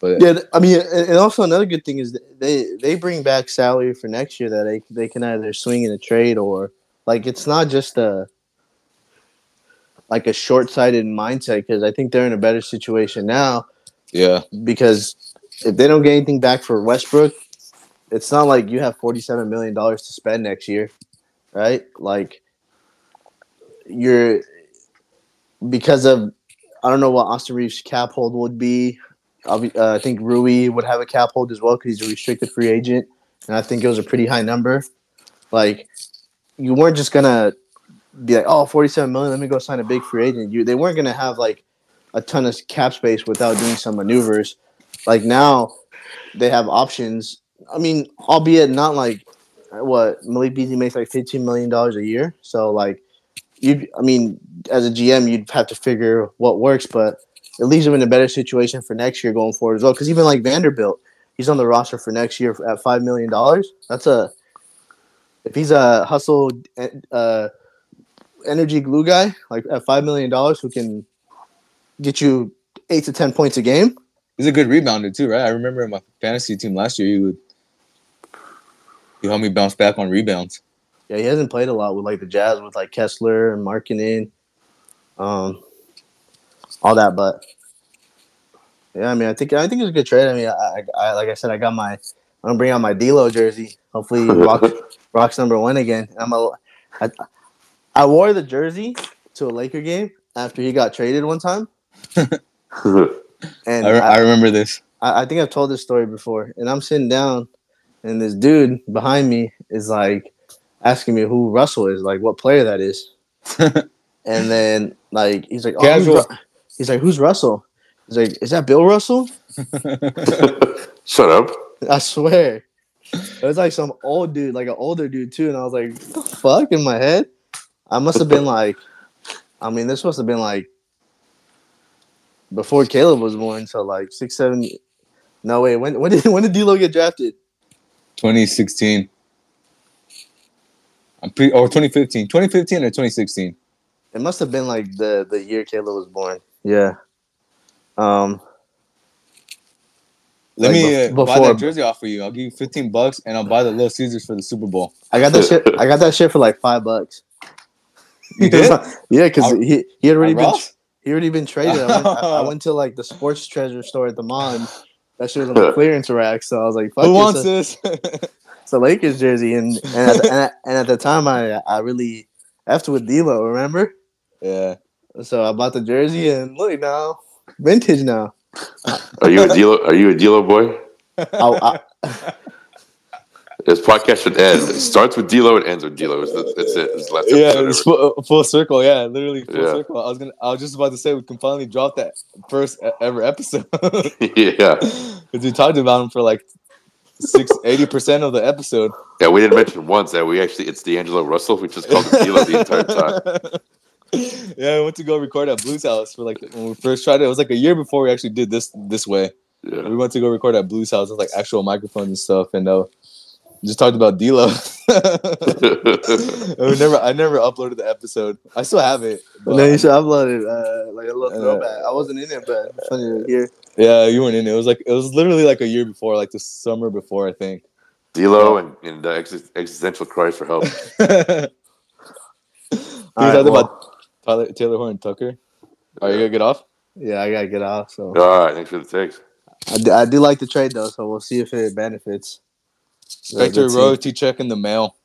but Yeah, I mean, and and also another good thing is they they bring back salary for next year that they they can either swing in a trade or like it's not just a like a short sighted mindset because I think they're in a better situation now yeah, because if they don't get anything back for Westbrook, it's not like you have forty-seven million dollars to spend next year, right? Like you're because of I don't know what Austin Reaves' cap hold would be. Obvi- Uh, I think Rui would have a cap hold as well because he's a restricted free agent, and I think it was a pretty high number. Like you weren't just gonna be like, oh, 47 million, let me go sign a big free agent. You they weren't gonna have like a ton of cap space without doing some maneuvers. Like now, they have options. I mean, albeit not like what Malik Beasley makes like fifteen million dollars a year. So like, you, I mean, as a GM, you'd have to figure what works, but it leaves them in a better situation for next year going forward as well. Because even like Vanderbilt, he's on the roster for next year at five million dollars. That's a if he's a hustle uh, energy glue guy like at five million dollars who can get you eight to ten points a game. he's a good rebounder too, right? I remember in my fantasy team last year, he would He helped me bounce back on rebounds. Yeah, he hasn't played a lot with like the Jazz with like Kessler and Markkanen, um, all that. But yeah, I mean, I think I think it's a good trade. I mean, I, I, I like I said, I got my I'm gonna bring out my D'Lo jersey. Hopefully, he [LAUGHS] rock, rocks number one again. I'm a, I, I wore the jersey to a Laker game after he got traded one time, [LAUGHS] and I, re- I remember this. I, I think I've told this story before, and I'm sitting down, and this dude behind me is like asking me who Russell is, like what player that is, [LAUGHS] and then like he's like, oh, who's. He's like, who's Russell? He's like, is that Bill Russell? [LAUGHS] Shut up. I swear, it was like some old dude, like an older dude too, and I was like, what the fuck in my head? I must have been like, I mean, this must have been like before Caleb was born, so like six, seven. No wait, when when did [LAUGHS] when did D'Lo get drafted? 2016. I'm pre or 2015. 2015 or 2016. It must have been like the the year Caleb was born. Yeah. Um. Let Like me uh, buy that jersey off for you. I'll give you 15 bucks and I'll buy the Little Caesars for the Super Bowl. I got that [LAUGHS] shit. I got that shit for like five bucks. You did? yeah, because he he had already been Ross? he already been traded. I went, I, I went to like the sports treasure store at the mall. And that shit was on the [LAUGHS] clearance rack. So I was like, "Fuck Who it, wants it's a- this? [LAUGHS] It's a Lakers jersey." And and at, the, and, at, and at the time, I I really after with D'Lo. Remember? yeah. So I bought the jersey and look now, vintage now. [LAUGHS] Are you a D'Lo? Are you a D'Lo boy? I, I, This podcast should end. It starts with D'Lo and ends with D'Lo. That's, that's it. It's last Yeah, it's full, full circle. Yeah, literally full Yeah. circle. I was gonna. I was just about to say we can finally drop that first ever episode [LAUGHS] [LAUGHS] yeah. because we talked about him for like six [LAUGHS] eighty percent of the episode. Yeah, we didn't mention once that we actually it's D'Angelo Russell. We just called him D'Lo the entire time. yeah, I went to go record at Blue's house for like when we first tried it. It was like a year before we actually did this this way. Yeah. We went to go record at Blue's house with like actual microphones and stuff, and uh, just talked about D'Lo. [LAUGHS] [LAUGHS] And we never, I never uploaded the episode. I still have it. but and then you should upload it uh, like a little throwback. I wasn't in it, but funny to hear. yeah, you weren't in it. It was like it was literally like a year before, like the summer before, I think. D'Lo and, and uh, exis- existential cry for help. [LAUGHS] we All right, talked well- about Tyler, Taylor Horn Tucker. Are you gonna get off? Yeah, I gotta get off. So All right, thanks for the takes. I do, I do like the trade though, so we'll see if it benefits. The- Expect the your team. royalty check in the mail.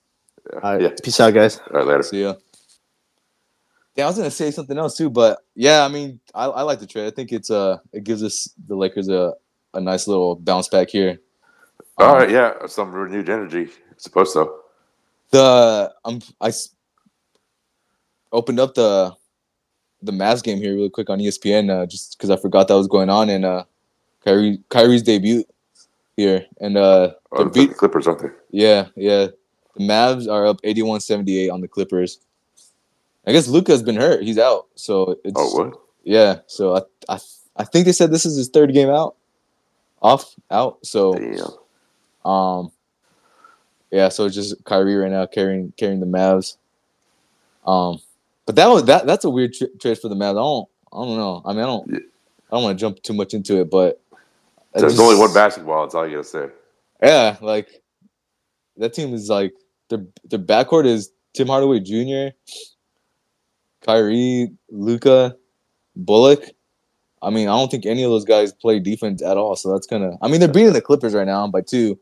Yeah. All right, yeah. peace out, guys. All right, later. See ya. Yeah, I was gonna say something else too, but yeah, I mean, I, I like the trade. I think it's uh, it gives us the Lakers a, a nice little bounce back here. All Um, right, yeah, some renewed energy. I suppose so. The um, I s- opened up the the Mavs game here really quick on ESPN uh, just because I forgot that was going on and uh, Kyrie Kyrie's debut here and uh, Oh, the the Clippers, aren't they? yeah yeah the Mavs are up 81-78 on the Clippers. I guess Luka's been hurt; he's out, so it's Oh, what? Yeah, so I, I I think they said this is his third game out, off out. So Damn. um, yeah, so it's just Kyrie right now carrying carrying the Mavs. Um, but that was that that's a weird tr- trade for the Mavs. I don't I don't know. I mean, I don't Yeah. I don't want to jump too much into it, but There's just- only one basketball. That's all you gotta say. Yeah, like that team is like their their backcourt is Tim Hardaway Jr., Kyrie, Luka, Bullock. I mean, I don't think any of those guys play defense at all. So that's kind of. I mean, they're beating the Clippers right now by two,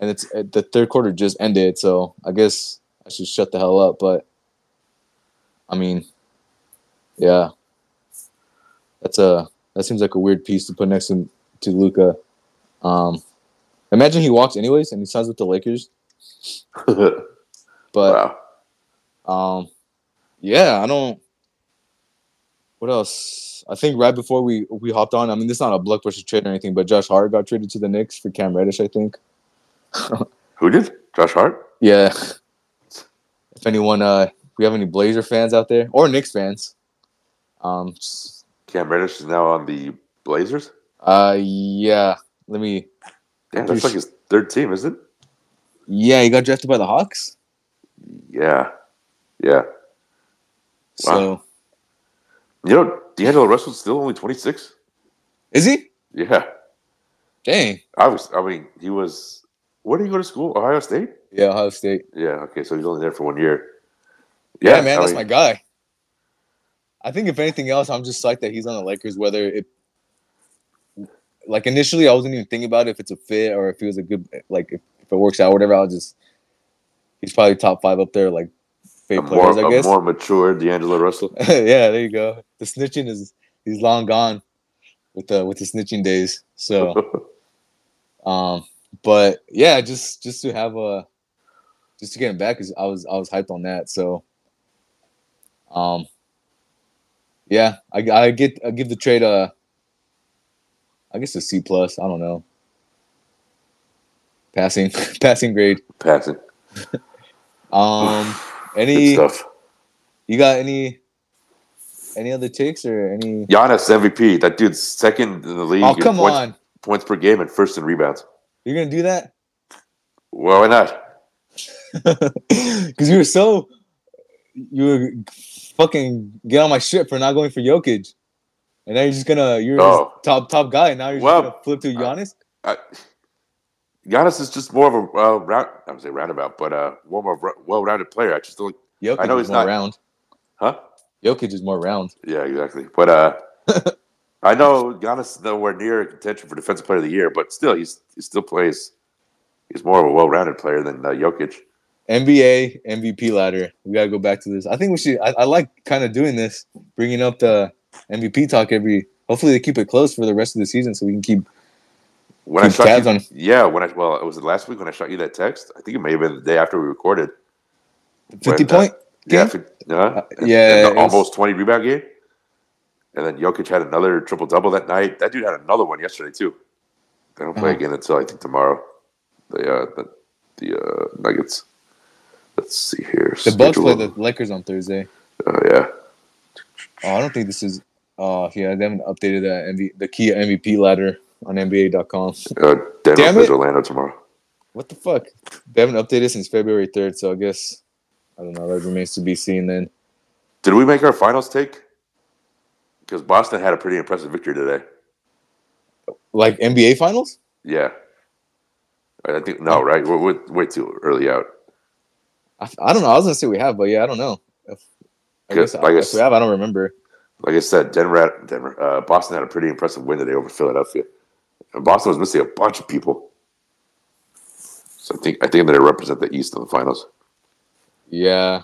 and it's uh, the third quarter just ended. So I guess I should shut the hell up. But I mean, yeah, that's a that seems like a weird piece to put next to to Luka. Um, imagine he walks anyways and he signs with the Lakers. [LAUGHS] But wow. um, yeah, I don't. What else? I think right before we we hopped on, I mean, this is not a blockbuster trade or anything, but Josh Hart got traded to the Knicks for Cam Reddish, I think. [LAUGHS] Who did? Josh Hart? Yeah. If anyone, uh, if we have any Blazer fans out there or Knicks fans, um, just- Cam Reddish is now on the Blazers. Uh, yeah, let me. Damn, that's like his third team, isn't it? Yeah, he got drafted by the Hawks. Yeah. Yeah. So You know, D'Angelo Russell's still only 26? is he? Yeah. Dang. I was I mean, he was Where did he go to school? Ohio State. Yeah, Ohio State. Yeah. Okay, so he's only there for one year. Yeah, man, I that's mean, my guy. I think if anything else, I'm just psyched that he's on the Lakers. Whether it, like initially, I wasn't even thinking about it if it's a fit or if he was a good, like if, if it works out, whatever. I'll just, he's probably top five up there, like fake more, players, I a guess. more mature D'Angelo Russell. [LAUGHS] yeah, there you go. The snitching is he's long gone with the with the snitching days. So, [LAUGHS] um, but yeah, just just to have a just to get him back is I was I was hyped on that. So, um, yeah, I I get I give the trade a I guess a C plus. I don't know. Passing [LAUGHS] passing grade. Passing. [LAUGHS] Um, [SIGHS] Good any stuff. you got any any other takes or any? Giannis MVP. That dude's second in the league. Oh come points, on! Points per game and first in rebounds. You're gonna do that? Well, why not? [LAUGHS] Because you were so you were fucking get on my shit for not going for Jokic, and now you're just gonna you're Oh. top top guy. And now you're just gonna flip to Giannis. I, Giannis is just more of a uh, round. I would say roundabout, but uh, more of a well-rounded player. I just don't. Jokic I know he's not- round. Huh? Jokic is more round. Yeah, exactly. But uh, [LAUGHS] I know Giannis is nowhere near contention for Defensive Player of the Year, but still, he's he still plays. He's more of a well-rounded player than uh, Jokic. NBA MVP ladder. We gotta go back to this. I think we should. I, I like kind of doing this, bringing up the MVP talk every. Hopefully they keep it close for the rest of the season, so we can keep. When I shot you, on- yeah, when I well, it was last week when I shot you that text. I think it may have been the day after we recorded. Fifty When, uh, point. Yeah, game? fi- uh, and- yeah, and the was- almost twenty rebound game. And then Jokic had another triple double that night. That dude had another one yesterday too. They don't play Uh-huh. again until I think tomorrow. The uh, the the uh, Nuggets. Let's see here. The Bucks play the Lakers on Thursday. Oh yeah. Oh, I don't think this is. Oh, yeah, they haven't updated the MV, the key MVP ladder on NBA.com. Uh, Denver Damn plays it. Orlando tomorrow. What the fuck? They haven't updated since February third, so I guess I don't know. That remains to be seen. Then Did we make our finals take? Because Boston had a pretty impressive victory today. like NBA finals. Yeah. I think no, right? We're, we're way too early out. I, I don't know. I was gonna say we have, but yeah, I don't know. If, I guess I guess- we have. I don't remember. Like I said, Denver, had, Denver, uh, Boston had a pretty impressive win today over Philadelphia. And Boston was missing a bunch of people. So I think I think going to represent the East in the finals. Yeah,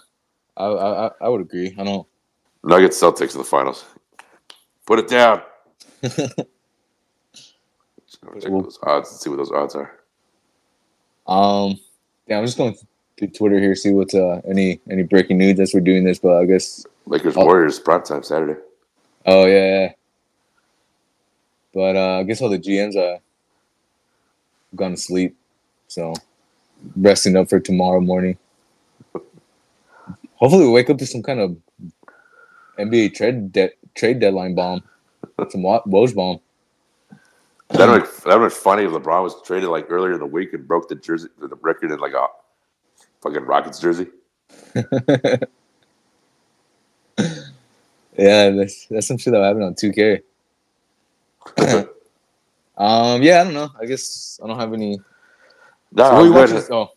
I, I I- I would agree. I don't. Nuggets, Celtics in the finals. Put it down. [LAUGHS] Check those odds and see what those odds are. Um, yeah, I'm just going through Twitter here see what's uh any any breaking news as we're doing this, but I guess Lakers, Oh. Warriors, prime time Saturday. Oh yeah, yeah. But uh, I guess all the GMs uh gone to sleep, so resting up for tomorrow morning. Hopefully, we wake up to some kind of NBA trade de- trade deadline bomb, some Woj bomb. That would that would be funny if LeBron was traded like earlier in the week and broke the jersey the record in like a fucking Rockets jersey. [LAUGHS] Yeah, that's that's some shit that happened on 2K. [COUGHS] Um, yeah, I don't know. I guess I don't have any. no, So what are I'm you good. watching? Oh,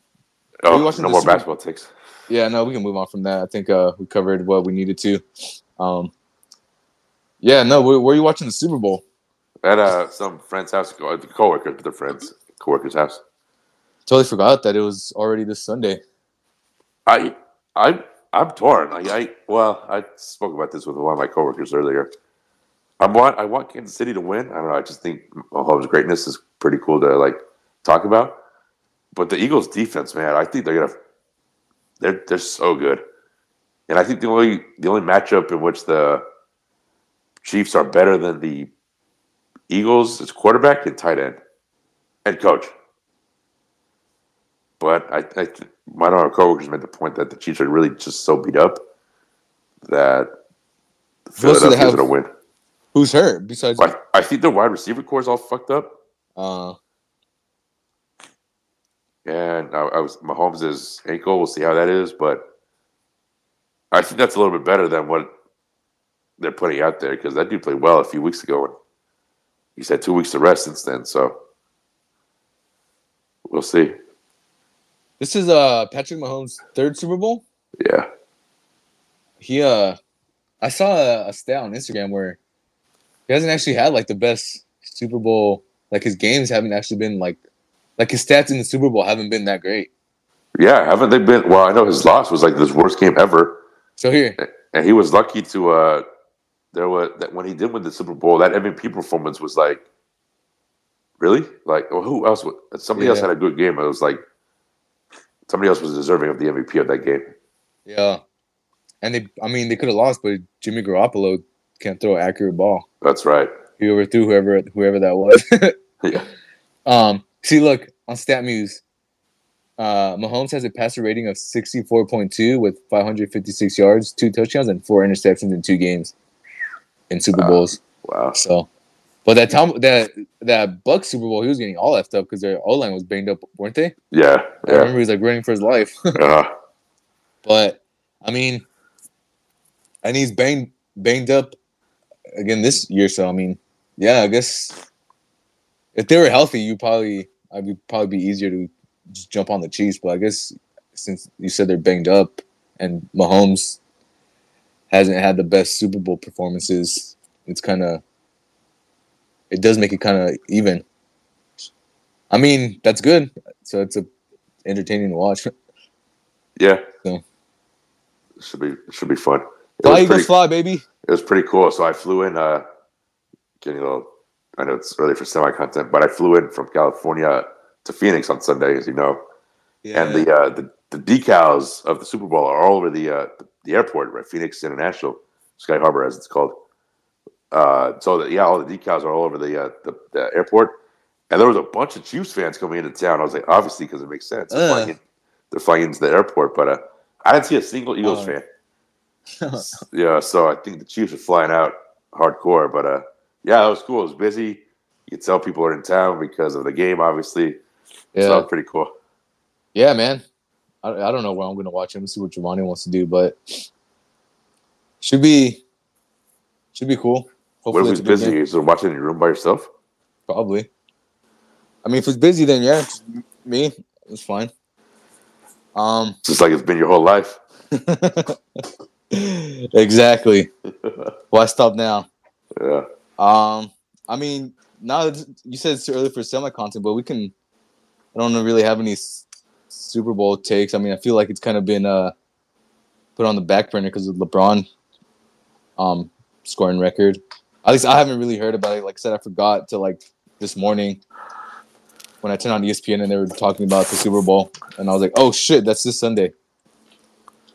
Oh, watching no more basketball takes. Yeah, no, we can move on from that. I think uh, we covered what we needed to. Um, yeah, no, where, where are you watching the Super Bowl? At uh, some friend's house, co- coworkers, but they're friends, coworkers' house. Totally forgot that it was already this Sunday. I, I, I'm torn. I, I, well, I spoke about this with one of my coworkers earlier. I want, I want Kansas City to win. I don't know. I just think Mahomes' greatness is pretty cool to like talk about. But the Eagles' defense, man, I think they're gonna, they're they're so good. And I think the only the only matchup in which the Chiefs are better than the Eagles is quarterback and tight end and coach. But I, I one of our coworkers made the point that the Chiefs are really just so beat up that Philadelphia's have? going to win. Who's hurt besides? I, I think their wide receiver corps is all fucked up. Uh, And I, I was Mahomes' ankle. We'll see how that is, but I think that's a little bit better than what they're putting out there because that dude played well a few weeks ago, and he's had two weeks to rest since then. So we'll see. This is uh Patrick Mahomes' third Super Bowl. Yeah. He uh, I saw a, a stat on Instagram where he hasn't actually had like the best Super Bowl. Like his games haven't actually been like, like his stats in the Super Bowl haven't been that great. Yeah, haven't they been? Well, I know his loss was like his worst game ever, So here, and he was lucky to. uh There was that when he did win the Super Bowl, that MVP performance was like, really, like well, who else? Somebody else had a good game. It was like somebody else was deserving of the MVP of that game. yeah, and they, I mean, they could have lost, but Jimmy Garoppolo can't throw an accurate ball. That's right. He overthrew whoever whoever that was. [LAUGHS] Yeah, Um, see, look on StatMuse, uh, Mahomes has a passer rating of sixty four point two with five hundred fifty six yards, two touchdowns, and four interceptions in two games in Super Wow. Bowls. wow. So, but that Tom that that Buck Super Bowl, he was getting all that stuff because their O line was banged up, weren't they? Yeah, I remember he was like running for his life. [LAUGHS] But I mean, and he's banged banged up again this year. So I mean, yeah, I guess if they were healthy, you probably I would probably be easier to just jump on the Chiefs. But I guess since you said they're banged up and Mahomes hasn't had the best Super Bowl performances, it's kind of it does make it kind of even. I mean, that's good. So it's a entertaining to watch. [LAUGHS] yeah. So. Should be should be fun. It Fly was, Eagles pretty, fly, baby. it was pretty cool. So I flew in. Uh, getting a little. I know it's early for semi content, but I flew in from California to Phoenix on Sunday, as you know. Yeah. and the, uh, the the decals of the Super Bowl are all over the uh, the airport, right? Phoenix International, Sky Harbor, as it's called. Uh, so that yeah, all the decals are all over the, uh, the the airport, and there was a bunch of Chiefs fans coming into town. I was like, obviously, because it makes sense. They're, flying in, they're flying into the airport, but uh, I didn't see a single Eagles Oh. fan. [LAUGHS] Yeah, so I think the Chiefs are flying out hardcore, but uh, yeah, it was cool. It was busy. You could tell people are in town because of the game, obviously. yeah, So pretty cool. yeah, man. I, I don't know where I'm gonna watch him. And see what Giovanni wants to do, but should be should be cool. What Hopefully, if it's he's busy? Is he watching in your room by yourself? Probably. I mean, if it's busy, then yeah, me. It's fine. Um, Just like it's been your whole life. [LAUGHS] exactly. [LAUGHS] Why stop now? Yeah. Um, I mean, now that you said it's too early for semi content, but we can. I don't really have any s- Super Bowl takes. I mean, I feel like it's kind of been uh put on the back burner because of LeBron um scoring record. At least I haven't really heard about it. Like I said, I forgot to like this morning when I turned on ESPN and they were talking about the Super Bowl, and I was like, oh shit, that's this Sunday.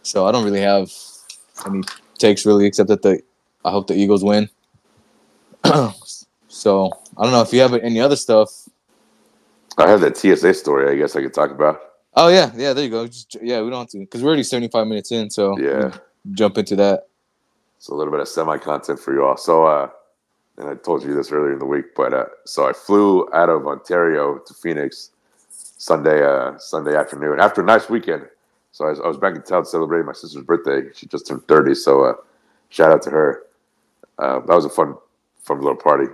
So I don't really have any takes really, except that the I hope the Eagles win. [CLEARS THROAT] so I don't know if you have any other stuff. I have that TSA story. I guess I could talk about. Oh yeah, yeah. There you go. Just yeah, we don't have to because we're already seventy five minutes in. So Yeah. jump into that. It's a little bit of semi content for you all. So, uh, and I told you this earlier in the week, but uh, so I flew out of Ontario to Phoenix Sunday, uh, Sunday afternoon after a nice weekend. So I was, I was back in town celebrating my sister's birthday. She just turned thirty, so uh, shout out to her. Uh, that was a fun, fun little party.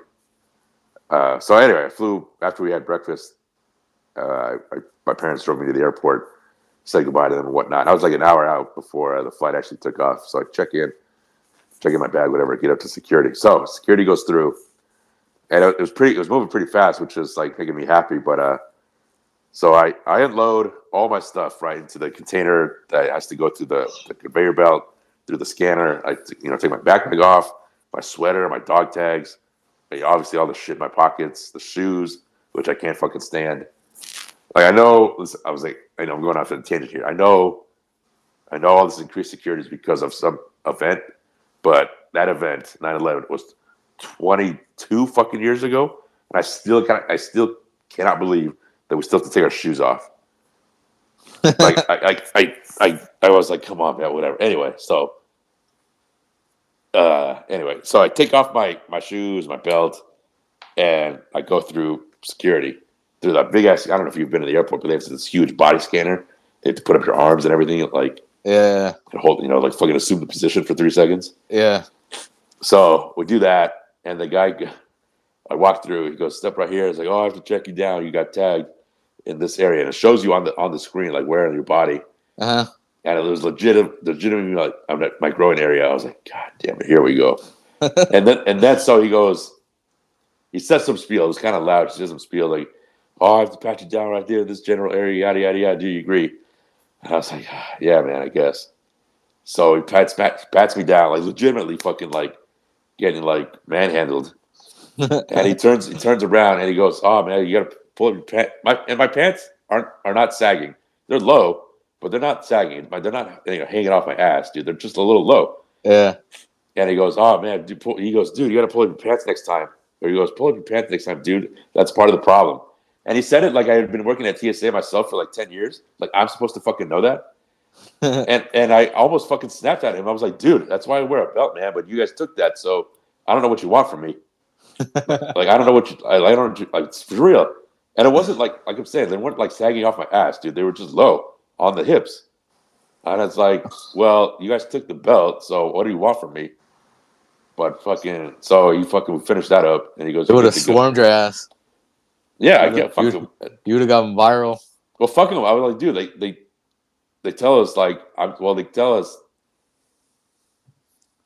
Uh, so anyway, I flew after we had breakfast. Uh, I, I, my parents drove me to the airport, said goodbye to them and whatnot. I was like an hour out before uh, the flight actually took off. So I check in, check in my bag, whatever, get up to security. So security goes through, and it was pretty. It was moving pretty fast, which is like making me happy. But uh, so I I unload all my stuff right into the container that has to go through the, the conveyor belt through the scanner. I, you know take my backpack off, my sweater, my dog tags, obviously all the shit in my pockets, the shoes, which I can't fucking stand. Like I know, I was like, I know I'm going off on a tangent here. I know, I know all this increased security is because of some event, but that event, 9/11, was 22 fucking years ago, and I still kind I still cannot believe that we still have to take our shoes off. [LAUGHS] Like I, I, I, I, I was like, come on, man, whatever. Anyway, so, uh, anyway, so I take off my my shoes, my belt, and I go through security through that big ass. I don't know if you've been to the airport, but they have this huge body scanner. They have to put up your arms and everything, like Yeah, hold, you know, like fucking assume the position for three seconds. yeah. So we do that, and the guy, I walk through. He goes, "Step right here." He's like, "Oh, I have to check you down. You got tagged." in this area, and it shows you on the on the screen like where on your body, Uh huh. and it was legit, legitimately like I'm at my growing area. I was like, God damn it, here we go. [LAUGHS] and then and then so he goes, he says some spiel. It was kind of loud. He says some spiel like, "Oh, I have to pat you down right there, this general area, yada yada yada. Do you agree?" And I was like, ah, "Yeah, man, I guess." So he pats pats, pats me down, like legitimately, fucking like getting like manhandled. [LAUGHS] and he turns he turns around and he goes, "Oh man, you gotta pull up your pants." My and my pants aren't are not sagging. They're low, but they're not sagging. They're not you know, hanging off my ass, dude. They're just a little low. Yeah. And he goes, "Oh man, dude, pull, he goes, dude, you got to pull up your pants next time." Or he goes, "Pull up your pants next time, dude. That's part of the problem." And he said it like I had been working at TSA myself for like ten years. Like I'm supposed to fucking know that. [LAUGHS] and and I almost fucking snapped at him. I was like, "Dude, that's why I wear a belt, man. But you guys took that, so I don't know what you want from me. [LAUGHS] like I don't know what you. I, I don't like it's for real." And it wasn't like like I'm saying they weren't like sagging off my ass, dude. They were just low on the hips. And it's like, well, you guys took the belt, so what do you want from me? But fucking, so he fucking finished that up, and he goes, It would "You have get to go." swarmed your ass. Yeah, I get fuck would've- You would have gotten viral. Well, fucking. I was like, dude, they they they tell us like, I'm well, they tell us [LAUGHS]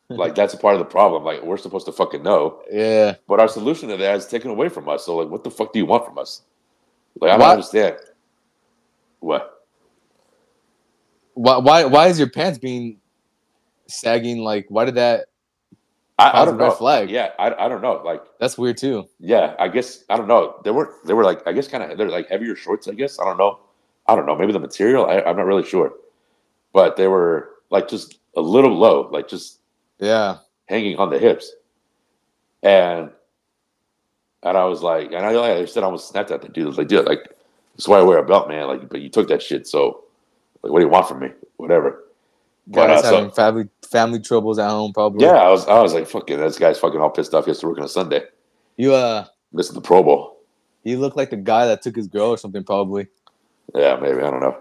like that's a part of the problem. Like we're supposed to fucking know, Yeah. but our solution to that is taken away from us. So like, what the fuck do you want from us? Like I don't understand. What? Why? Why? Why is your pants being sagging? Like, why did that? I, I don't know. flag. Yeah, I, I don't know. Like That's weird too. Yeah, I guess I don't know. They were they were like I guess kind of they're like heavier shorts. I guess I don't know. I don't know. Maybe the material. I, I'm not really sure, but they were like just a little low, like just Yeah. hanging on the hips, and and I was like, and I, like I said, I almost snapped at the dude. I was like, dude, like that's why I wear a belt, man. Like, but you took that shit, so like, what do you want from me? Whatever. But Guys uh, so, having family family troubles at home, probably. yeah, I was I was like, fucking, this guy's fucking all pissed off. He has to work on a Sunday. You uh, Missing the Pro Bowl. He looked like the guy that took his girl or something, probably. Yeah, maybe I don't know.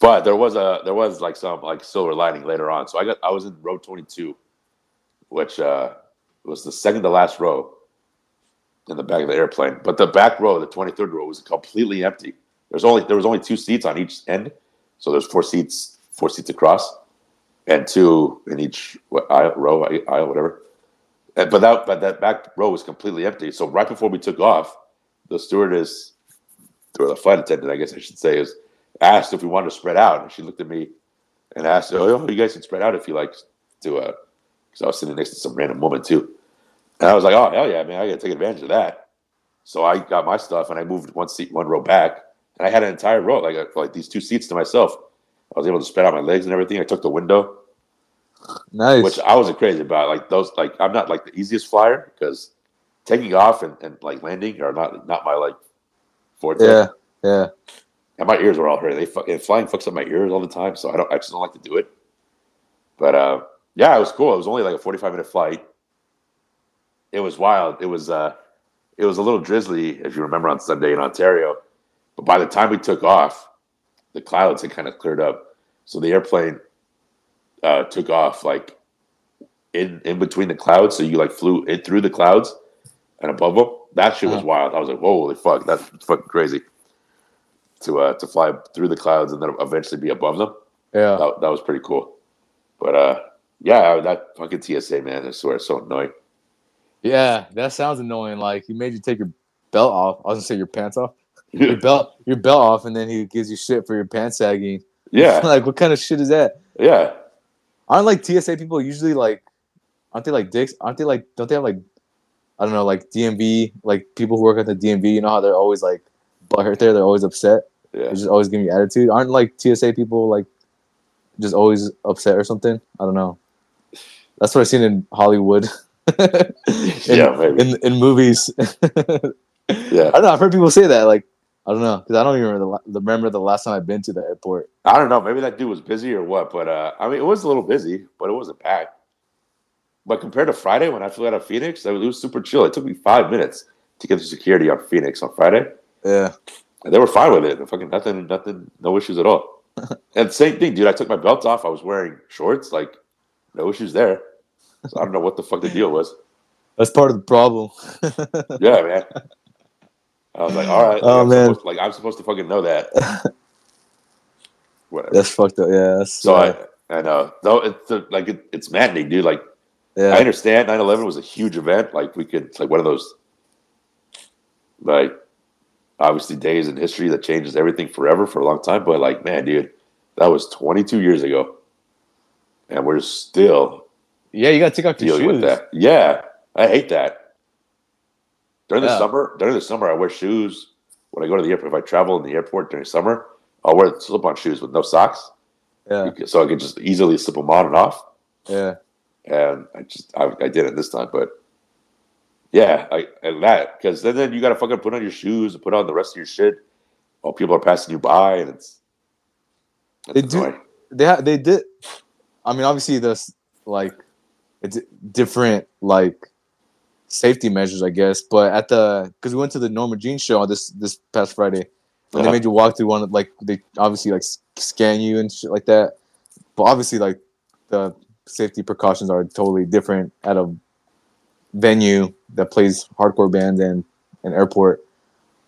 But there was a there was like some like silver lining later on. So I got I was in row twenty two, which uh was the second to last row in the back of the airplane. But the back row, the twenty third row, was completely empty. There's only there was only two seats on each end, so there's four seats four seats across, and two in each aisle, row aisle whatever. And, but that but that back row was completely empty. So right before we took off, the stewardess or the flight attendant, I guess I should say, is asked if we wanted to spread out, and she looked at me and asked, "Oh, you guys can spread out if you like to," uh, because I was sitting next to some random woman too, and I was like, "Oh hell yeah, man, I got to take advantage of that." So I got my stuff and I moved one seat, one row back, and I had an entire row, like like these two seats to myself. I was able to spread out my legs and everything. I took the window, Nice. which I wasn't crazy about. Like those, like I'm not like the easiest flyer because taking off and, and like landing are not not my like forte. yeah. Yeah. And my ears were all hurting. They fuck, and flying fucks up my ears all the time, so I don't I just don't like to do it. But uh, yeah, it was cool. It was only like a forty five minute flight. It was wild. It was uh, it was a little drizzly, if you remember, on Sunday in Ontario. But by the time we took off, the clouds had kind of cleared up, so the airplane uh, took off like in in between the clouds. So you like flew it through the clouds and above them. That shit was Uh-huh. wild. I was like, holy fuck, that's fucking crazy to uh, to fly through the clouds and then eventually be above them. Yeah. That, that was pretty cool. But uh, yeah, that fucking TSA man, I swear, it's so annoying. Yeah. That sounds annoying. Like he made you take your belt off. I was gonna say your pants off. Your belt, your belt off, and then he gives you shit for your pants sagging. [LAUGHS] yeah, like what kind of shit is that? yeah, Aren't like TSA people usually like? Aren't they like dicks? Aren't they like? Don't they have like? I don't know, like DMV, like people who work at the DMV. You know how they're always like butthurt there. They're always upset. yeah. They're just always giving you attitude. Aren't like TSA people like just always upset or something? I don't know. That's what I've seen in Hollywood. [LAUGHS] in, Yeah, maybe. in in movies. [LAUGHS] Yeah, I don't know. I've heard people say that. Like I don't know because I don't even remember the, remember the last time I've been to the airport. I don't know. Maybe that dude was busy or what. But uh, I mean, it was a little busy, but it wasn't packed. But compared to Friday when I flew out of Phoenix, it was, super chill. It took me five minutes to get to security on Phoenix on Friday. Yeah. And they were fine with it. Fucking nothing, nothing, no issues at all. [LAUGHS] and same thing, dude. I took my belt off. I was wearing shorts. Like, no issues there. So I don't know what the fuck the deal was. That's part of the problem. [LAUGHS] Yeah, man. I was like, all right, Oh, I'm man. supposed, like I'm supposed to fucking know that. [LAUGHS] Whatever. That's fucked up. Yeah. That's, so uh, I, I know. No, it's uh, like it, it's maddening, dude. Like I understand 9/11 was a huge event. Like we could, it's like one of those, like obviously days in history that changes everything forever for a long time. But like, man, dude, that was 22 years ago, and we're still Yeah. You gotta take off your shoes. with that. Yeah, I hate that. During the Yeah. summer, during the summer, I wear shoes when I go to the airport. If I travel in the airport during summer, I'll wear slip-on shoes with no socks, Yeah. so I can just easily slip them on and off. Yeah. and I just I, I did it this time, but yeah, I and that because then then you got to fucking put on your shoes and put on the rest of your shit while people are passing you by, and it's They do- They ha- they did. I mean, obviously, there's like it's different like safety measures, I guess. But at the because we went to the Norma Jean show this this past Friday, and they Uh-huh. made you walk through one of like they obviously like scan you and shit like that. But obviously, like the safety precautions are totally different at a venue that plays hardcore bands and an airport.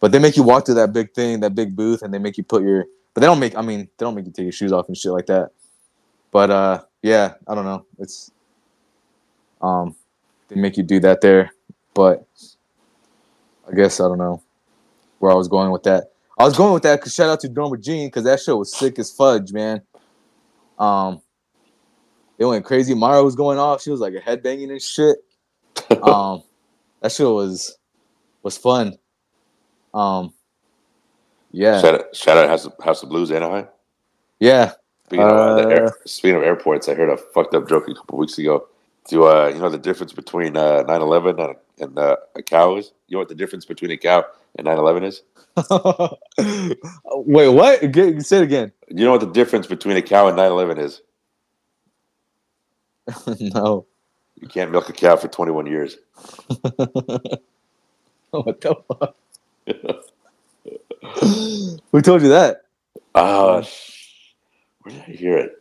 But they make you walk through that big thing, that big booth, and they make you put your. But they don't make. I mean, they don't make you take your shoes off and shit like that. But uh, yeah, I don't know. It's um, they make you do that there. But I guess I don't know where I was going with that. I was going with that because shout out to Norma Jean because that show was sick as fudge, man. Um, it went crazy. Mara was going off. She was like a headbanging and shit. [LAUGHS] Um, that show was was fun. Um, yeah, Shout out, shout out House of, House of Blues Anaheim. yeah. Speaking, of, uh, Uh, air, speaking of airports, I heard a fucked up joke a couple weeks ago. Do uh, you know the difference between uh, 9/11 and, and uh, a cow is? You know what the difference between a cow and 9/11 is? [LAUGHS] Wait, what? Get, say it again. You know what the difference between a cow and 9/11 is? [LAUGHS] no. You can't milk a cow for 21 years. [LAUGHS] what the fuck? Who told you that? Ah, sh- where did I hear it?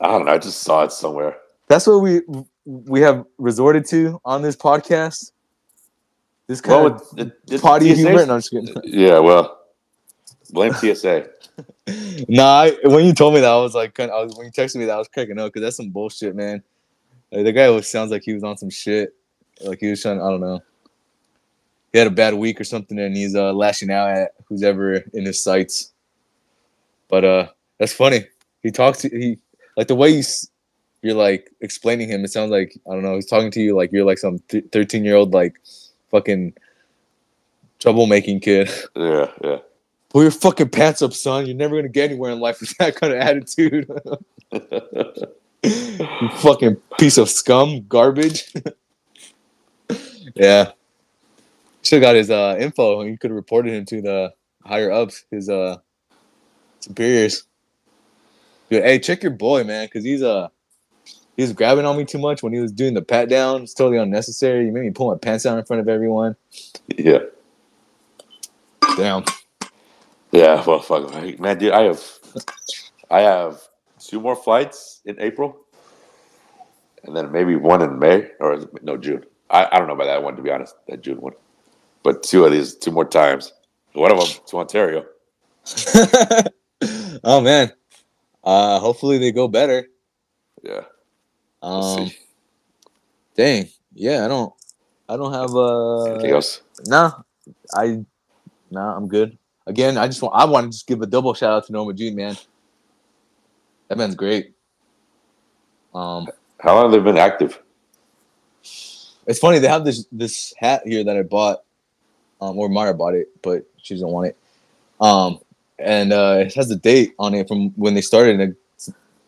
I don't know. I just saw it somewhere. That's what we we have resorted to on this podcast. This kind Well, of it, it, potty humor. No, I'm just kidding. [LAUGHS] Yeah, well, blame TSA. [LAUGHS] Nah, I, when you told me that, I was like, I was, when you texted me that, I was cracking up because that's some bullshit, man. Like, the guy always sounds like he was on some shit. Like he was trying, I don't know. He had a bad week or something, and he's uh, lashing out at who's ever in his sights. But uh, that's funny. He talks to he like the way you s- you're like explaining him. It sounds like I don't know. He's talking to you like you're like some thirteen year old like fucking troublemaking kid. [LAUGHS] Yeah, yeah. Pull your fucking pants up, son. You're never gonna get anywhere in life with that kind of attitude. [LAUGHS] you fucking piece of scum, garbage. [LAUGHS] yeah. Should have got his uh, info. and You could have reported him to the higher ups, his uh superiors. Dude, hey, check your boy, man, because he's uh he was grabbing on me too much when he was doing the pat down. It's totally unnecessary. You made me pull my pants down in front of everyone. yeah. Damn. Yeah, well, fuck, man, dude. I have, I have two more flights in April, and then maybe one in May or no June. I, I don't know about that one to be honest, that June one, but two of these, two more times. One of them to Ontario. [LAUGHS] oh man. Uh hopefully they go better. Yeah, Um dang. Yeah, I don't I don't have uh Anything else? no. I no, I'm good. Again, I just want I want to just give a double shout out to Norma Jean, man. That man's great. Um How long have they been active? it's funny they have this this hat here that I bought. Um or Mara bought it, but she doesn't want it. Um and uh it has the date on it from when they started and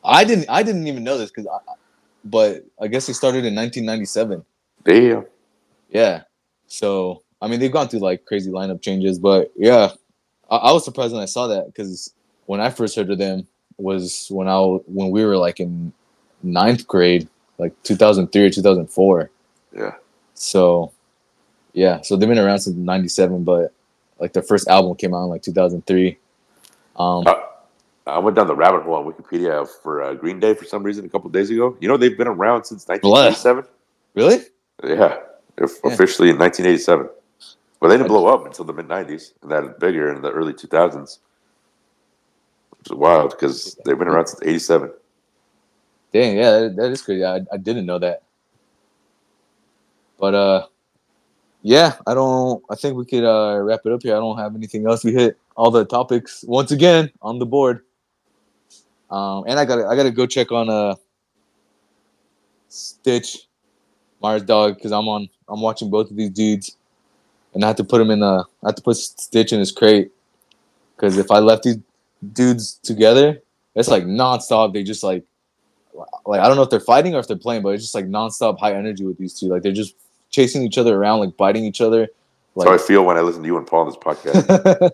I didn't I didn't even know this cuz I but I guess they started in 1997. Damn. Yeah. So I mean, they've gone through like crazy lineup changes, but yeah, I, I was surprised when I saw that because when I first heard of them was when I when we were like in ninth grade, like 2003 or 2004. Yeah. So yeah, so they've been around since '97, but like their first album came out in like 2003. Um, Uh, I went down the rabbit hole on Wikipedia for uh, Green Day for some reason a couple days ago. You know they've been around since 1987. really? Yeah, Yeah. officially in 1987. Well, they didn't blow up until the mid '90s, and that bigger in the early 2000s, which is wild because they've been around since '87. Dang, yeah, that, that is crazy. I, I didn't know that. But uh, yeah, I don't. I think we could uh wrap it up here. I don't have anything else. We hit all the topics once again on the board. Um, and I gotta I gotta go check on uh Stitch, Mara's dog, because I'm on I'm watching both of these dudes, and I have to put him in a I have to put Stitch in his crate, because if I left these dudes together, it's like nonstop. They just like like I don't know if they're fighting or if they're playing, but it's just like nonstop high energy with these two. Like they're just chasing each other around, like biting each other. That's how I feel when I listen to you and Paul on this podcast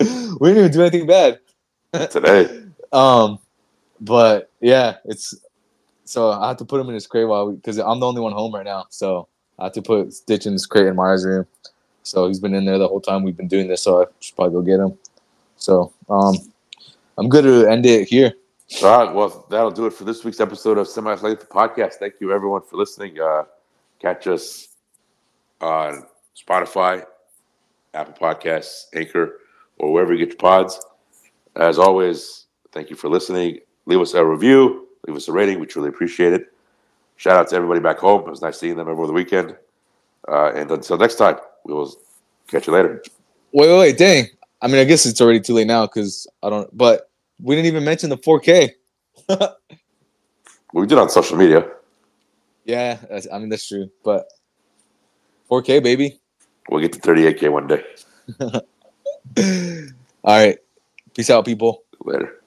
[LAUGHS] we didn't even do anything bad. today. [LAUGHS] Um, but yeah, it's so I have to put him in his crate while we because I'm the only one home right now. So I have to put Stitch in his crate in Maya's room. So he's been in there the whole time we've been doing this. So I should probably go get him. So um, I'm good to end it here. All right, well, that'll do it for this week's episode of Semi Athletic Podcast. Thank you, everyone, for listening. Uh, catch us on Spotify, Apple Podcasts, Anchor, or wherever you get your pods. As always, thank you for listening. Leave us a review, leave us a rating. We truly appreciate it. Shout out to everybody back home. It was nice seeing them over the weekend. Uh, and until next time, we will catch you later. Wait, wait, wait, dang. I mean, I guess it's already too late now because I don't. But we didn't even mention the 4K. [LAUGHS] We did on social media. Yeah, that's, I mean that's true. But 4K, baby. We'll get to 38K one day. [LAUGHS] All right. Peace out, people. Later.